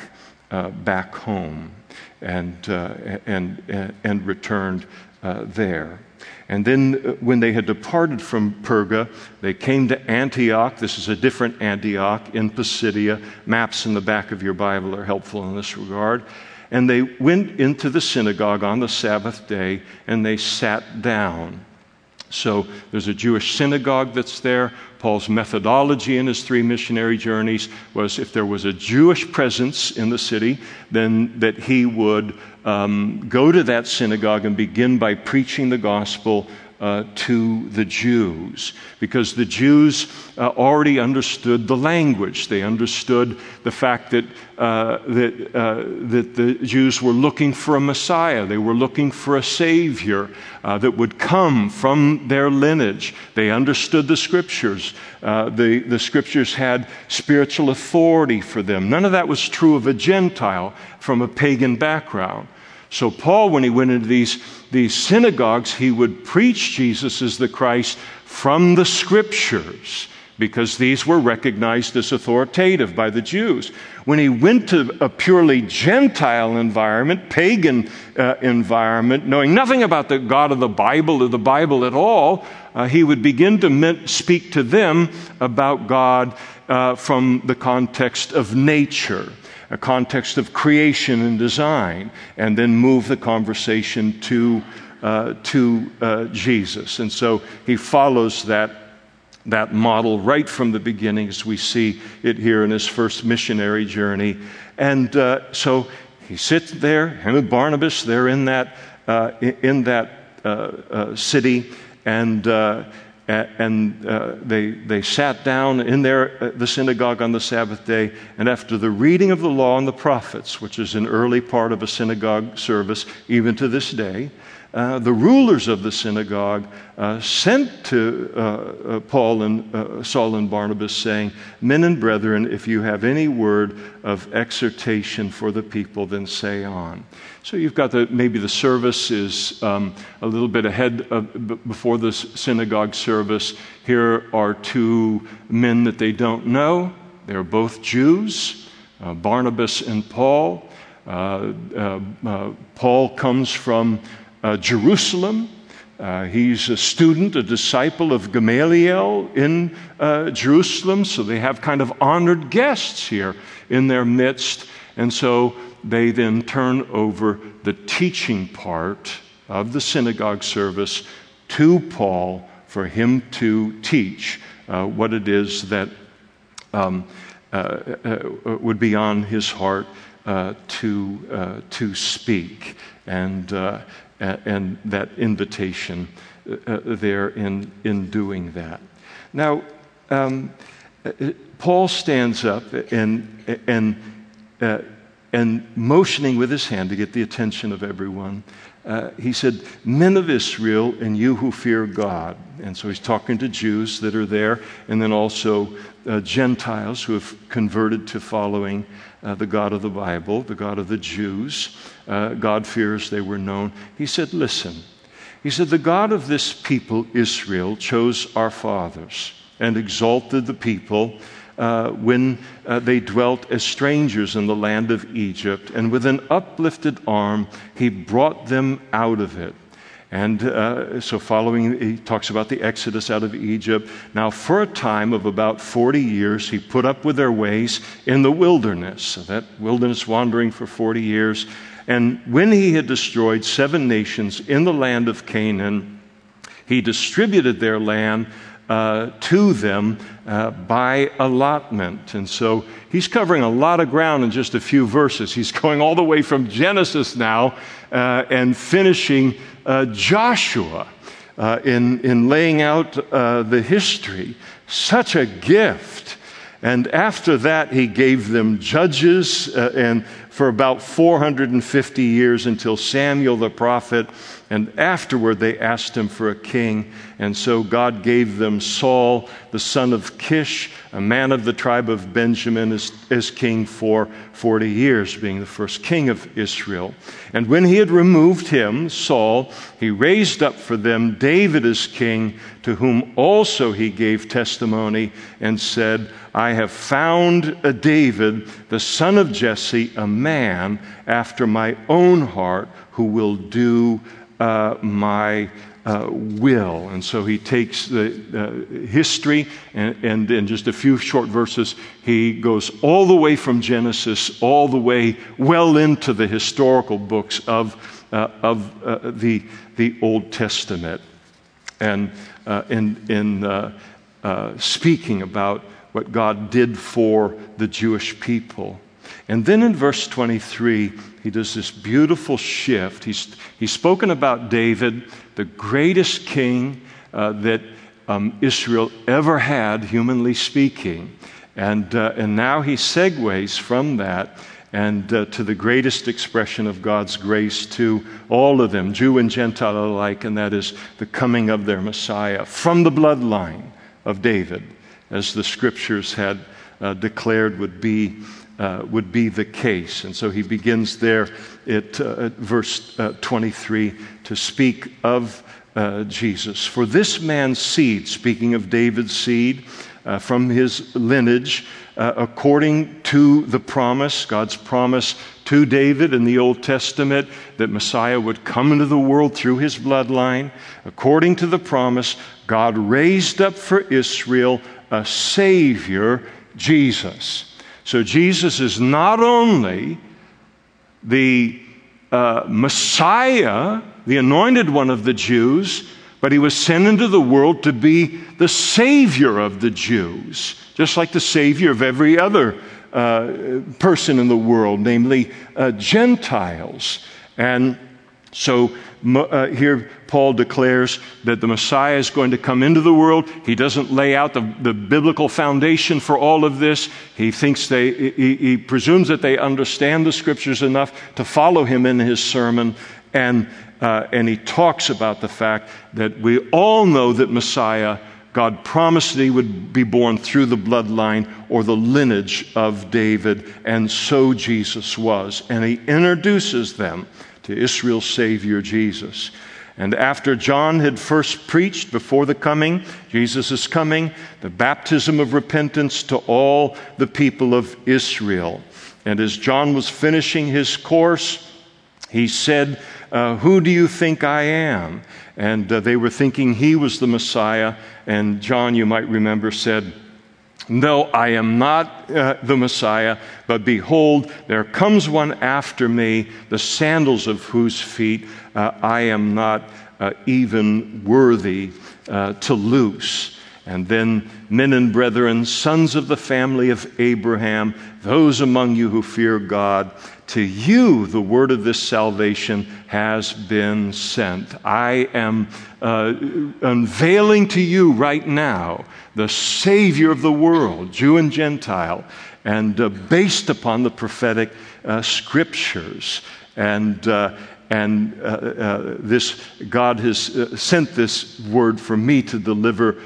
uh, back home and, uh, and, uh, and returned uh, there. And then, when they had departed from Perga, they came to Antioch. This is a different Antioch in Pisidia. Maps in the back of your Bible are helpful in this regard. And they went into the synagogue on the Sabbath day and they sat down. So there's a Jewish synagogue that's there. Paul's methodology in his three missionary journeys was if there was a Jewish presence in the city, then that he would um, go to that synagogue and begin by preaching the gospel uh, to the Jews because the Jews uh, already understood the language. They understood the fact that, uh, that, uh, that the Jews were looking for a Messiah, they were looking for a Savior uh, that would come from their lineage. They understood the Scriptures. Uh, the, the Scriptures had spiritual authority for them. None of that was true of a Gentile from a pagan background. So, Paul, when he went into these, these synagogues, he would preach Jesus as the Christ from the scriptures because these were recognized as authoritative by the Jews. When he went to a purely Gentile environment, pagan uh, environment, knowing nothing about the God of the Bible or the Bible at all, uh, he would begin to speak to them about God uh, from the context of nature a context of creation and design, and then move the conversation to, uh, to uh, Jesus. And so he follows that, that model right from the beginning as we see it here in his first missionary journey. And uh, so he sits there, him and Barnabas, they're in that, uh, in that uh, uh, city, and and uh, they, they sat down in their, uh, the synagogue on the Sabbath day, and after the reading of the law and the prophets, which is an early part of a synagogue service, even to this day, uh, the rulers of the synagogue uh, sent to uh, uh Paul and uh, Saul and Barnabas, saying, Men and brethren, if you have any word of exhortation for the people, then say on. So you've got the, maybe the service is um, a little bit ahead of, before the synagogue service. Here are two men that they don't know. They're both Jews, Barnabas and Paul. Paul comes from uh, Jerusalem. Uh, he's a student, a disciple of Gamaliel in uh, Jerusalem, so they have kind of honored guests here in their midst. And so they then turn over the teaching part of the synagogue service to Paul for him to teach uh, what it is that um, uh, uh, would be on his heart to, to speak. And and that invitation uh, uh, there in, in doing that. Now, um, uh, Paul stands up and, and, uh, and motioning with his hand to get the attention of everyone, uh, he said, Men of Israel and you who fear God. And so he's talking to Jews that are there, and then also uh, Gentiles who have converted to following uh, the God of the Bible, the God of the Jews. Uh, God fears they were known. He said, Listen. He said, The God of this people, Israel, chose our fathers and exalted the people uh, when uh, they dwelt as strangers in the land of Egypt, and with an uplifted arm, he brought them out of it. And uh, so, following, he talks about the exodus out of Egypt. Now, for a time of about 40 years, he put up with their ways in the wilderness. That wilderness wandering for 40 years. And when he had destroyed seven nations in the land of Canaan, he distributed their land uh, to them uh, by allotment. And so he's covering a lot of ground in just a few verses. He's <laughs> going all the way from Genesis now uh, and finishing uh, Joshua uh, in, in laying out uh, the history. Such a gift. And after that, he gave them judges, and for about 450 years until Samuel the prophet. And afterward, they asked him for a king. And so God gave them Saul, the son of Kish, a man of the tribe of Benjamin, as, as king for 40 years, being the first king of Israel. And when he had removed him, Saul, he raised up for them David as king, to whom also he gave testimony and said, I have found a David, the son of Jesse, a man after my own heart, who will do uh, my uh, will. And so he takes the uh, history, and, and in just a few short verses, he goes all the way from Genesis, all the way well into the historical books of, uh, of uh, the, the Old Testament. And uh, in, in speaking about what God did for the Jewish people. And then in verse 23, he does this beautiful shift. He's, he's spoken about David, the greatest king uh, that um, Israel ever had, humanly speaking. And, uh, and now he segues from that and uh, to the greatest expression of God's grace to all of them, Jew and Gentile alike, and that is the coming of their Messiah from the bloodline of David as the scriptures had uh, declared would be, uh, would be the case. And so he begins there at, uh, at verse uh, 23 to speak of uh, Jesus. For this man's seed, speaking of David's seed, uh, from his lineage, according to the promise, God's promise to David in the Old Testament that Messiah would come into the world through his bloodline. According to the promise, God raised up for Israel a Savior, Jesus. So Jesus is not only the uh, Messiah, the anointed one of the Jews, but he was sent into the world to be the Savior of the Jews, just like the Savior of every other uh, person in the world, namely uh, Gentiles. And so uh, here Paul declares that the Messiah is going to come into the world. He doesn't lay out the, the biblical foundation for all of this. He thinks they, he, he presumes that they understand the scriptures enough to follow him in his sermon. And, uh, and he talks about the fact that we all know that Messiah, God promised that he would be born through the bloodline or the lineage of David, and so Jesus was. And he introduces them to Israel's Savior Jesus. And after John had first preached before the coming, Jesus is coming, the baptism of repentance to all the people of Israel. And as John was finishing his course, he said, uh, Who do you think I am? And uh, they were thinking he was the Messiah. And John, you might remember, said, no, I am not uh, the Messiah, but behold, there comes one after me, the sandals of whose feet uh, I am not uh, even worthy uh, to loose. And then, men and brethren, sons of the family of Abraham, those among you who fear God, to you the word of this salvation has been sent. I am uh, unveiling to you right now the Savior of the world, Jew and Gentile, and uh, based upon the prophetic uh, scriptures. And, uh, and uh, uh, this, God has uh, sent this word for me to deliver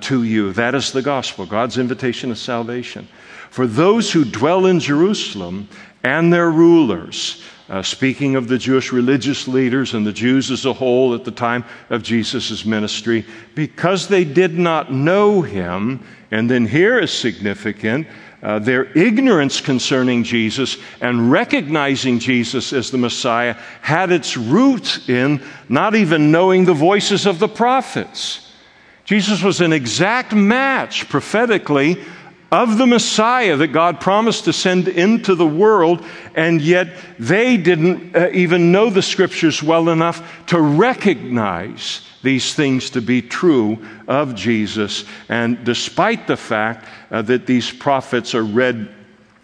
to you. That is the gospel, God's invitation of salvation. For those who dwell in Jerusalem and their rulers, uh, speaking of the Jewish religious leaders and the Jews as a whole at the time of Jesus' ministry, because they did not know him, and then here is significant. Uh, their ignorance concerning Jesus and recognizing Jesus as the Messiah had its roots in not even knowing the voices of the prophets. Jesus was an exact match prophetically of the Messiah that God promised to send into the world, and yet they didn't uh, even know the scriptures well enough to recognize these things to be true of Jesus. And despite the fact uh, that these prophets are read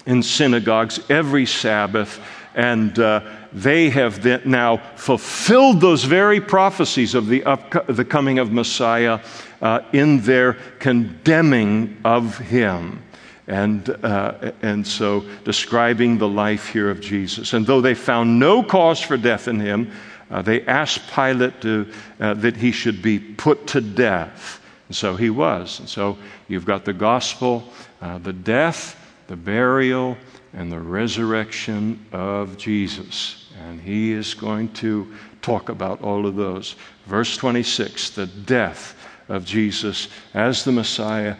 in synagogues every Sabbath, and uh, they have now fulfilled those very prophecies of the, up, the coming of Messiah uh, in their condemning of him. And, uh, and so describing the life here of Jesus. And though they found no cause for death in him, uh, they asked Pilate to, uh, that he should be put to death. And so he was. And so you've got the gospel, uh, the death, the burial, and the resurrection of Jesus. And he is going to talk about all of those. Verse 26 the death of Jesus as the Messiah,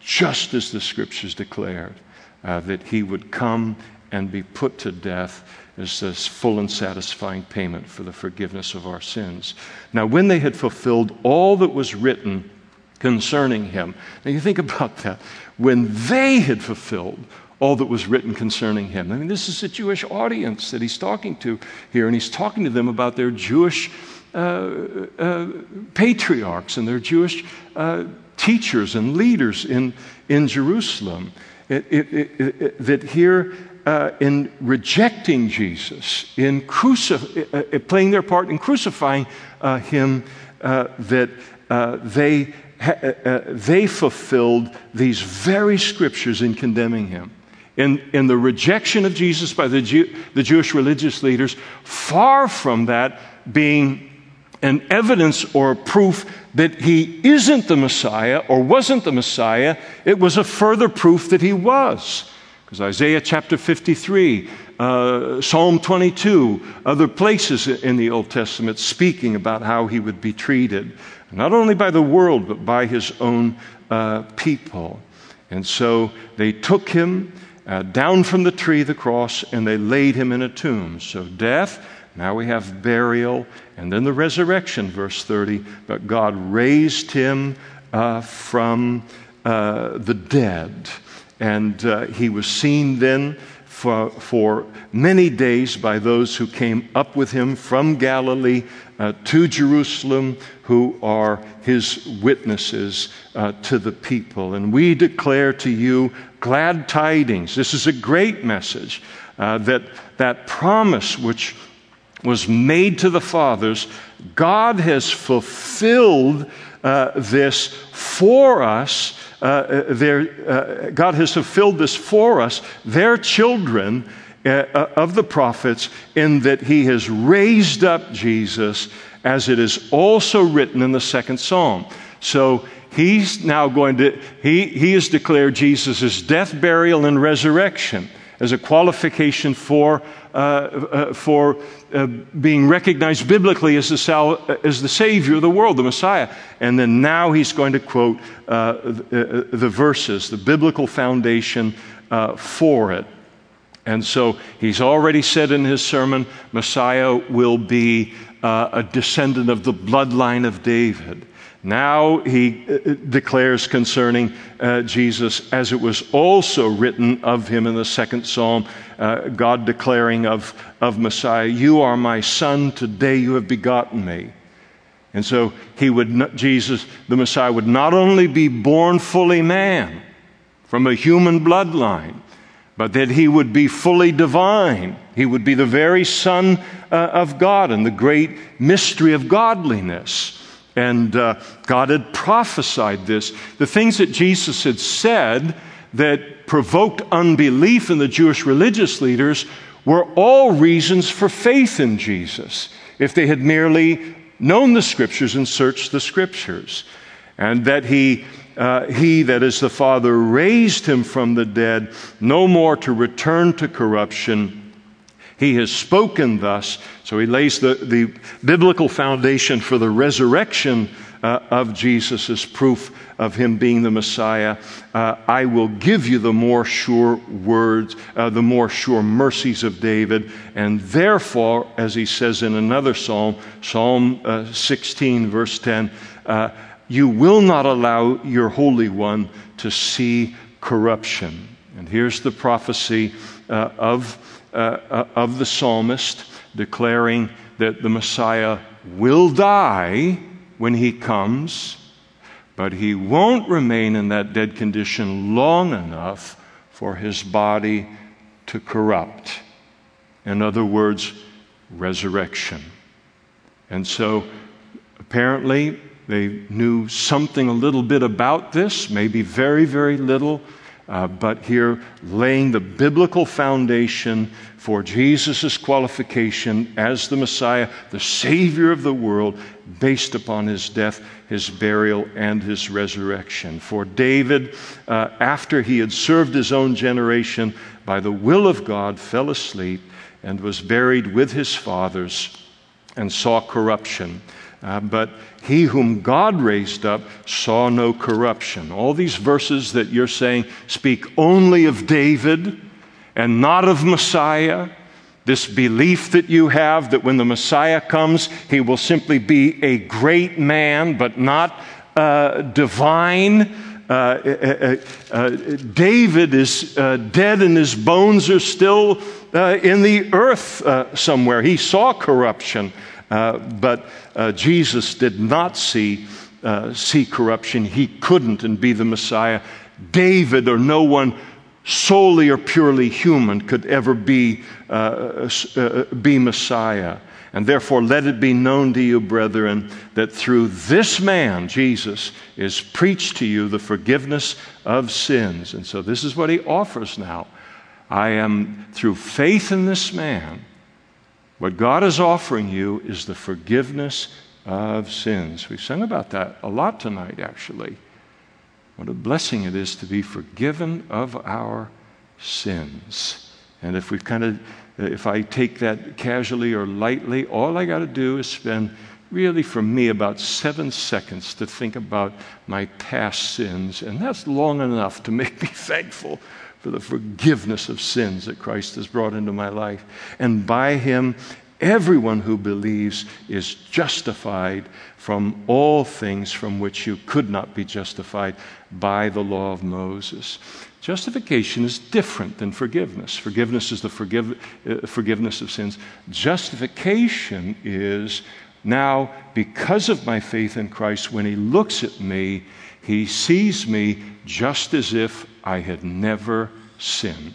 just as the scriptures declared uh, that he would come and be put to death as this full and satisfying payment for the forgiveness of our sins. Now, when they had fulfilled all that was written concerning him, now you think <laughs> about that. When they had fulfilled all that was written concerning him. I mean, this is a Jewish audience that he's talking to here, and he's talking to them about their Jewish uh, uh, patriarchs and their Jewish uh, teachers and leaders in, in Jerusalem. It, it, it, that here, uh, in rejecting Jesus, in crucif- uh, uh, playing their part in crucifying him, that they, they fulfilled these very scriptures in condemning him in, in the rejection of Jesus by the, Jew, the Jewish religious leaders, far from that being an evidence or proof that he isn't the Messiah or wasn't the Messiah, it was a further proof that he was. Because Isaiah chapter 53, uh, Psalm 22, other places in the Old Testament speaking about how he would be treated, not only by the world, but by his own uh, people. And so they took him uh, down from the tree, the cross, and they laid him in a tomb. So, death, now we have burial, and then the resurrection, verse 30. But God raised him uh, from uh, the dead. And uh, he was seen then for, for many days by those who came up with him from Galilee uh, to Jerusalem, who are his witnesses uh, to the people. And we declare to you glad tidings. This is a great message uh, that that promise which was made to the fathers, God has fulfilled uh, this for us. Uh, uh their, uh, God has fulfilled this for us, their children uh, of the prophets, in that He has raised up Jesus, as it is also written in the second psalm. So he's now going to, he, he has declared Jesus' death, burial, and resurrection as a qualification for, uh, uh, for uh, being recognized biblically as the, sal- as the Savior of the world, the Messiah. And then now he's going to quote uh, the, uh, the, verses, the biblical foundation uh, for it. And so he's already said in his sermon Messiah will be a descendant of the bloodline of David. Now he uh, declares concerning uh, Jesus, as it was also written of him in the second psalm, uh, God declaring of, of Messiah, You are my son, today you have begotten me. And so he would, Jesus, the Messiah, would not only be born fully man from a human bloodline, but that he would be fully divine. He would be the very Son uh, of God and the great mystery of godliness. And uh, God had prophesied this. The things that Jesus had said that provoked unbelief in the Jewish religious leaders were all reasons for faith in Jesus if they had merely known the scriptures and searched the scriptures. And that he, uh, he, that is the Father, raised him from the dead, no more to return to corruption he has spoken thus. So he lays the, the biblical foundation for the resurrection uh, of Jesus as proof of him being the Messiah. Uh, I will give you the more sure words, uh, the more sure mercies of David. And therefore, as he says in another psalm, Psalm uh, 16, verse 10, uh, you will not allow your Holy One to see corruption. And here's the prophecy uh, of uh, uh, of the psalmist declaring that the Messiah will die when he comes, but he won't remain in that dead condition long enough for his body to corrupt. In other words, resurrection. And so apparently they knew something a little bit about this, maybe very, very little. Uh, but here laying the biblical foundation for Jesus' qualification as the Messiah, the Savior of the world, based upon his death, his burial, and his resurrection. For David, uh, after he had served his own generation, by the will of God, fell asleep and was buried with his fathers and saw corruption. Uh, but he whom God raised up saw no corruption. All these verses that you're saying speak only of David and not of Messiah. This belief that you have that when the Messiah comes, he will simply be a great man, but not uh, divine. Uh, uh, uh, David is dead and his bones are still in the earth somewhere. He saw corruption. But uh, Jesus did not see, uh, see corruption. He couldn't and be the Messiah. David or no one solely or purely human could ever be, uh, uh, be Messiah. And therefore, let it be known to you, brethren, that through this man, Jesus, is preached to you the forgiveness of sins. And so, this is what he offers now. I am, through faith in this man, what God is offering you is the forgiveness of sins. We sang about that a lot tonight, actually. What a blessing it is to be forgiven of our sins. And if we kind of, if I take that casually or lightly, all I got to do is spend really for me about seven seconds to think about my past sins. And that's long enough to make me <laughs> thankful for the forgiveness of sins that Christ has brought into my life. And by Him, everyone who believes is justified from all things from which you could not be justified by the law of Moses. Justification is different than forgiveness. Forgiveness is the forgive, uh, forgiveness of sins. Justification is now, because of my faith in Christ, when He looks at me, He sees me just as if I had never sinned.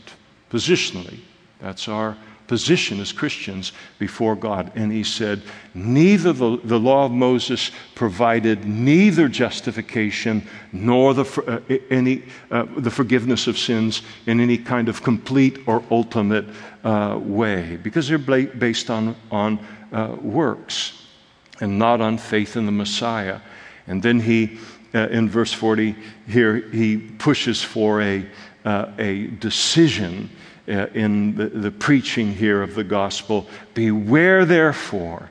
Positionally, that's our position as Christians before God. And he said, Neither the, the law of Moses provided neither justification nor the, uh, any, uh, the forgiveness of sins in any kind of complete or ultimate uh, way, because they're based on, on uh, works and not on faith in the Messiah. And then he, uh, in verse 40 here, he pushes for a, uh, a decision uh, in the, the, preaching here of the gospel. Beware, therefore,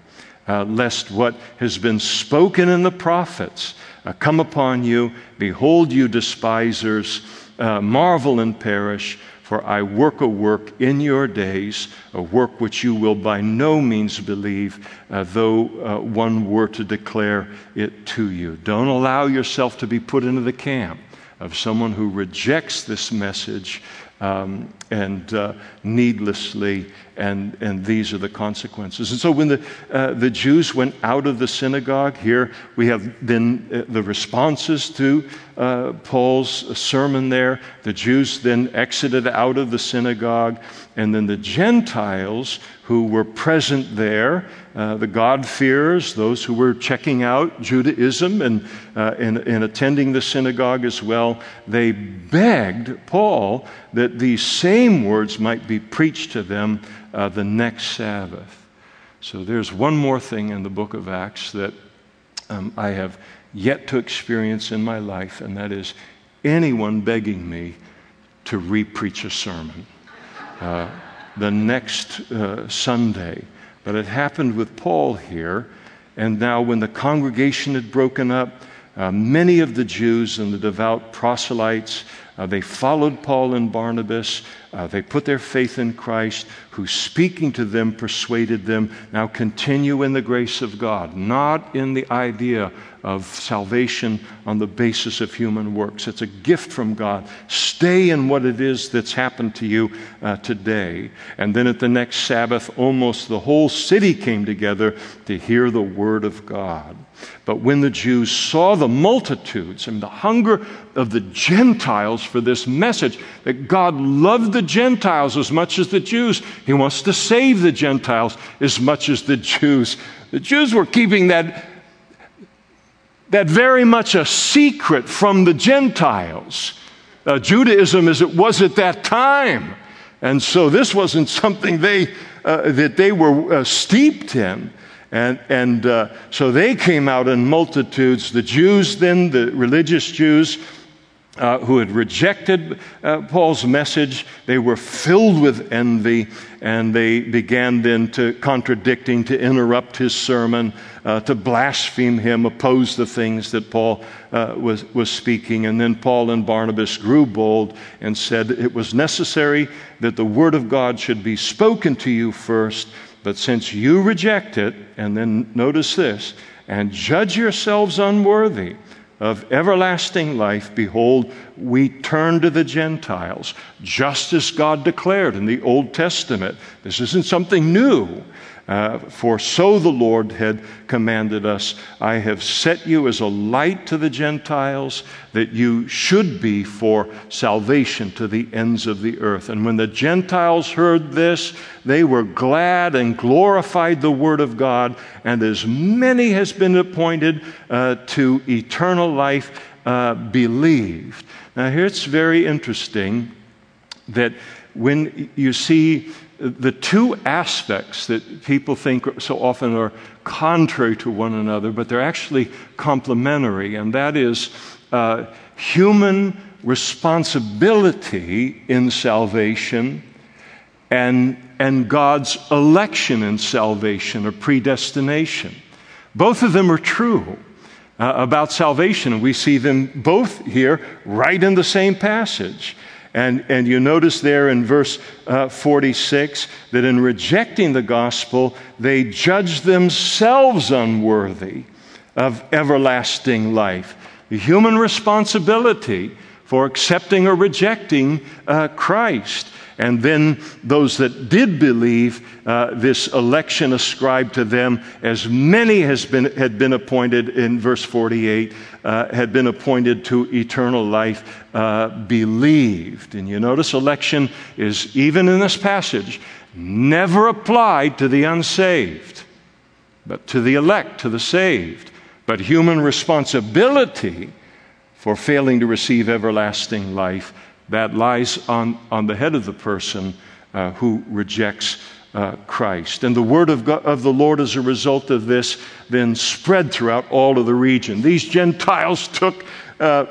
uh, lest what has been spoken in the prophets uh, come upon you. Behold, you despisers, uh, marvel and perish. For I work a work in your days, a work which you will by no means believe, uh, though uh, one were to declare it to you. Don't allow yourself to be put into the camp of someone who rejects this message um, and uh, needlessly, and, and these are the consequences. And so when the, uh, the Jews went out of the synagogue, here we have then uh, the responses to uh, Paul's sermon there. The Jews then exited out of the synagogue, and then the Gentiles who were present there, uh, the God-fearers, those who were checking out Judaism and, uh, and, and attending the synagogue as well, they begged Paul that these same words might be preached to them uh, the next Sabbath. So there's one more thing in the book of Acts that um, I have yet to experience in my life, and that is anyone begging me to repreach a sermon uh, the next uh, Sunday. But it happened with Paul here, and now when the congregation had broken up, uh, many of the Jews and the devout proselytes uh, they followed Paul and Barnabas. Uh, they put their faith in Christ, who speaking to them persuaded them. Now continue in the grace of God, not in the idea of salvation on the basis of human works. It's a gift from God. Stay in what it is that's happened to you uh, today. And then at the next Sabbath, almost the whole city came together to hear the word of God. But when the Jews saw the multitudes and the hunger of the Gentiles for this message, that God loved the Gentiles as much as the Jews, He wants to save the Gentiles as much as the Jews. The Jews were keeping that that very much a secret from the Gentiles. uh, Judaism as it was at that time. And so this wasn't something they, uh, that they were uh, steeped in. And, and uh, so they came out in multitudes. The Jews, then, the religious Jews, uh, who had rejected uh, Paul's message. They were filled with envy, and they began then to contradicting, to interrupt his sermon, uh, to blaspheme him, oppose the things that Paul uh, was, was speaking. And then Paul and Barnabas grew bold and said it was necessary that the word of God should be spoken to you first, but since you reject it, and then notice this, and judge yourselves unworthy of everlasting life, behold, we turn to the Gentiles, just as God declared in the Old Testament. This isn't something new. Uh, for so the Lord had commanded us I have set you as a light to the Gentiles, that you should be for salvation to the ends of the earth. And when the Gentiles heard this, they were glad and glorified the word of God, and as many has been appointed uh, to eternal life uh, believed. Now, here it's very interesting that when you see the two aspects that people think so often are contrary to one another, but they're actually complementary, and that is uh, human responsibility in salvation and, and God's election in salvation or predestination. Both of them are true. Uh, about salvation, we see them both here right in the same passage. And, and you notice there in verse uh, 46 that in rejecting the gospel, they judge themselves unworthy of everlasting life. The human responsibility for accepting or rejecting uh, Christ. And then those that did believe, uh, this election ascribed to them, as many has been, had been appointed in verse 48, uh, had been appointed to eternal life, uh, believed. And you notice election is, even in this passage, never applied to the unsaved, but to the elect, to the saved. But human responsibility for failing to receive everlasting life that lies on, on the head of the person uh, who rejects uh, Christ. And the word of, God, of the Lord, as a result of this, then spread throughout all of the region. These Gentiles took uh,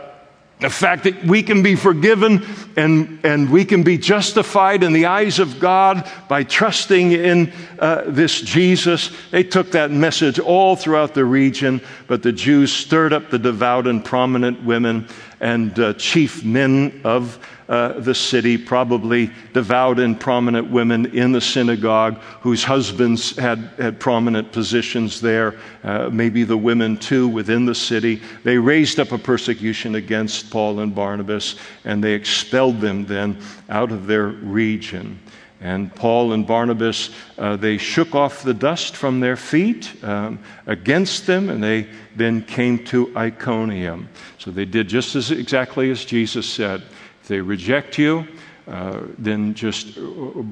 the fact that we can be forgiven and, and we can be justified in the eyes of God by trusting in uh, this Jesus. They took that message all throughout the region, but the Jews stirred up the devout and prominent women and uh, chief men of uh, the city, probably devout and prominent women in the synagogue whose husbands had, had prominent positions there, uh, maybe the women too within the city. They raised up a persecution against Paul and Barnabas, and they expelled them then out of their region. And Paul and Barnabas, uh, they shook off the dust from their feet um, against them, and they then came to Iconium. So they did just as exactly as Jesus said. They reject you, uh, then just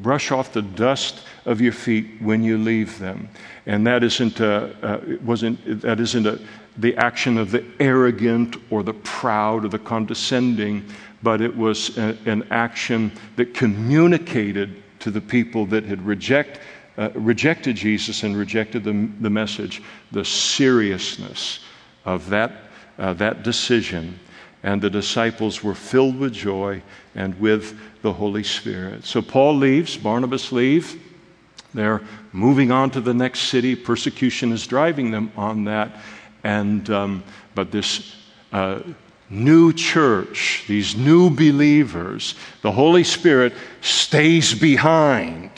brush off the dust of your feet when you leave them. And that isn't, a, uh, wasn't, that isn't a, the action of the arrogant or the proud or the condescending, but it was a, an action that communicated to the people that had reject, uh, rejected Jesus and rejected the, the message the seriousness of that, uh, that decision and the disciples were filled with joy and with the Holy Spirit. So Paul leaves, Barnabas leave. They're moving on to the next city. Persecution is driving them on that. And, um, but this uh, new church, these new believers, the Holy Spirit stays behind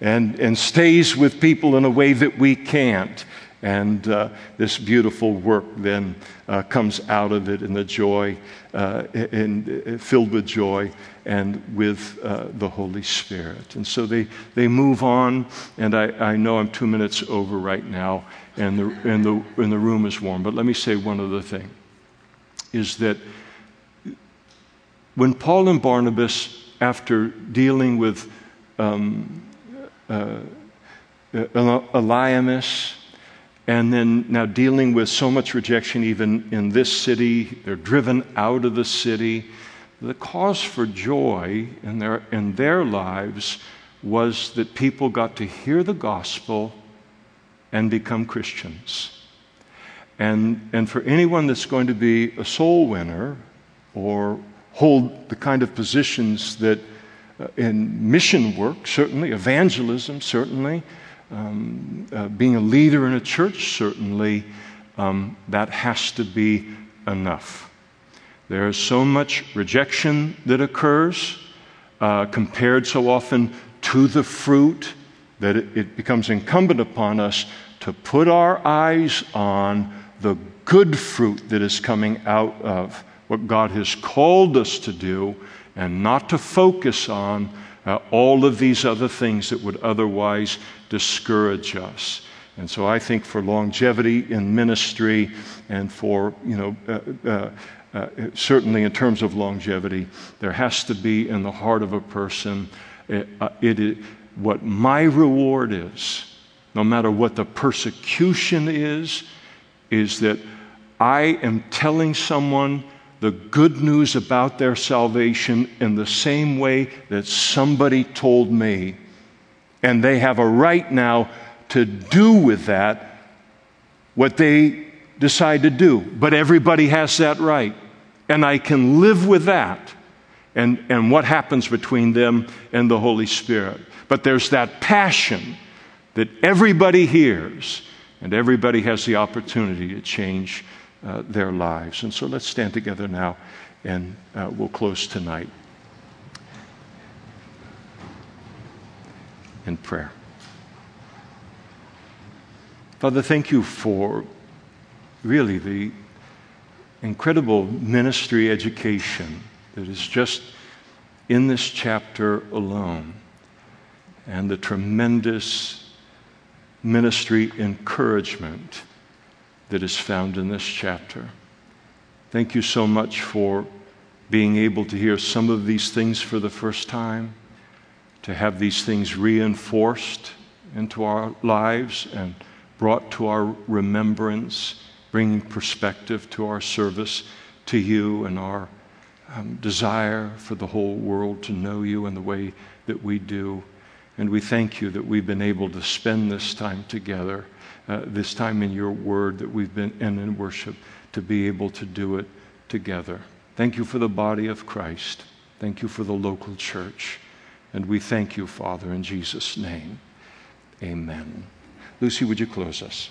and, and stays with people in a way that we can't. And uh, this beautiful work then uh, comes out of it in the joy, uh, uh, filled with joy and with uh, the Holy Spirit. And so they, they move on, and I, I know I'm two minutes over right now, and the, and, the, and the room is warm. But let me say one other thing is that when Paul and Barnabas, after dealing with um, uh, Elymas, and then now dealing with so much rejection, even in this city. They're driven out of the city. the cause for joy in their, in their lives was that people got to hear the gospel and become Christians. And, and for anyone that's going to be a soul winner or hold the kind of positions that uh, in mission work, certainly, evangelism, certainly, um, uh, being a leader in a church, certainly, um, that has to be enough. There is so much rejection that occurs uh, compared so often to the fruit that it, it becomes incumbent upon us to put our eyes on the good fruit that is coming out of what God has called us to do and not to focus on uh, all of these other things that would otherwise discourage us. And so I think for longevity in ministry and for, you know, uh, uh, uh, certainly in terms of longevity, there has to be in the heart of a person uh, uh, it, it, what my reward is, no matter what the persecution is, is that I am telling someone the good news about their salvation in the same way that somebody told me. And they have a right now to do with that what they decide to do. But everybody has that right. And I can live with that and, and what happens between them and the Holy Spirit. But there's that passion that everybody hears, and everybody has the opportunity to change uh, their lives. And so let's stand together now, and uh, we'll close tonight in prayer. Father, thank you for really the incredible ministry education that is just in this chapter alone, and the tremendous ministry encouragement that is found in this chapter. Thank you so much for being able to hear some of these things for the first time, to have these things reinforced into our lives and brought to our remembrance, bringing perspective to our service to you and our um, desire for the whole world to know you in the way that we do. And we thank you that we've been able to spend this time together, uh, this time in your word that we've been in in worship, to be able to do it together. Thank you for the body of Christ. Thank you for the local church. And we thank you, Father, in Jesus' name. Amen. Lucy, would you close us?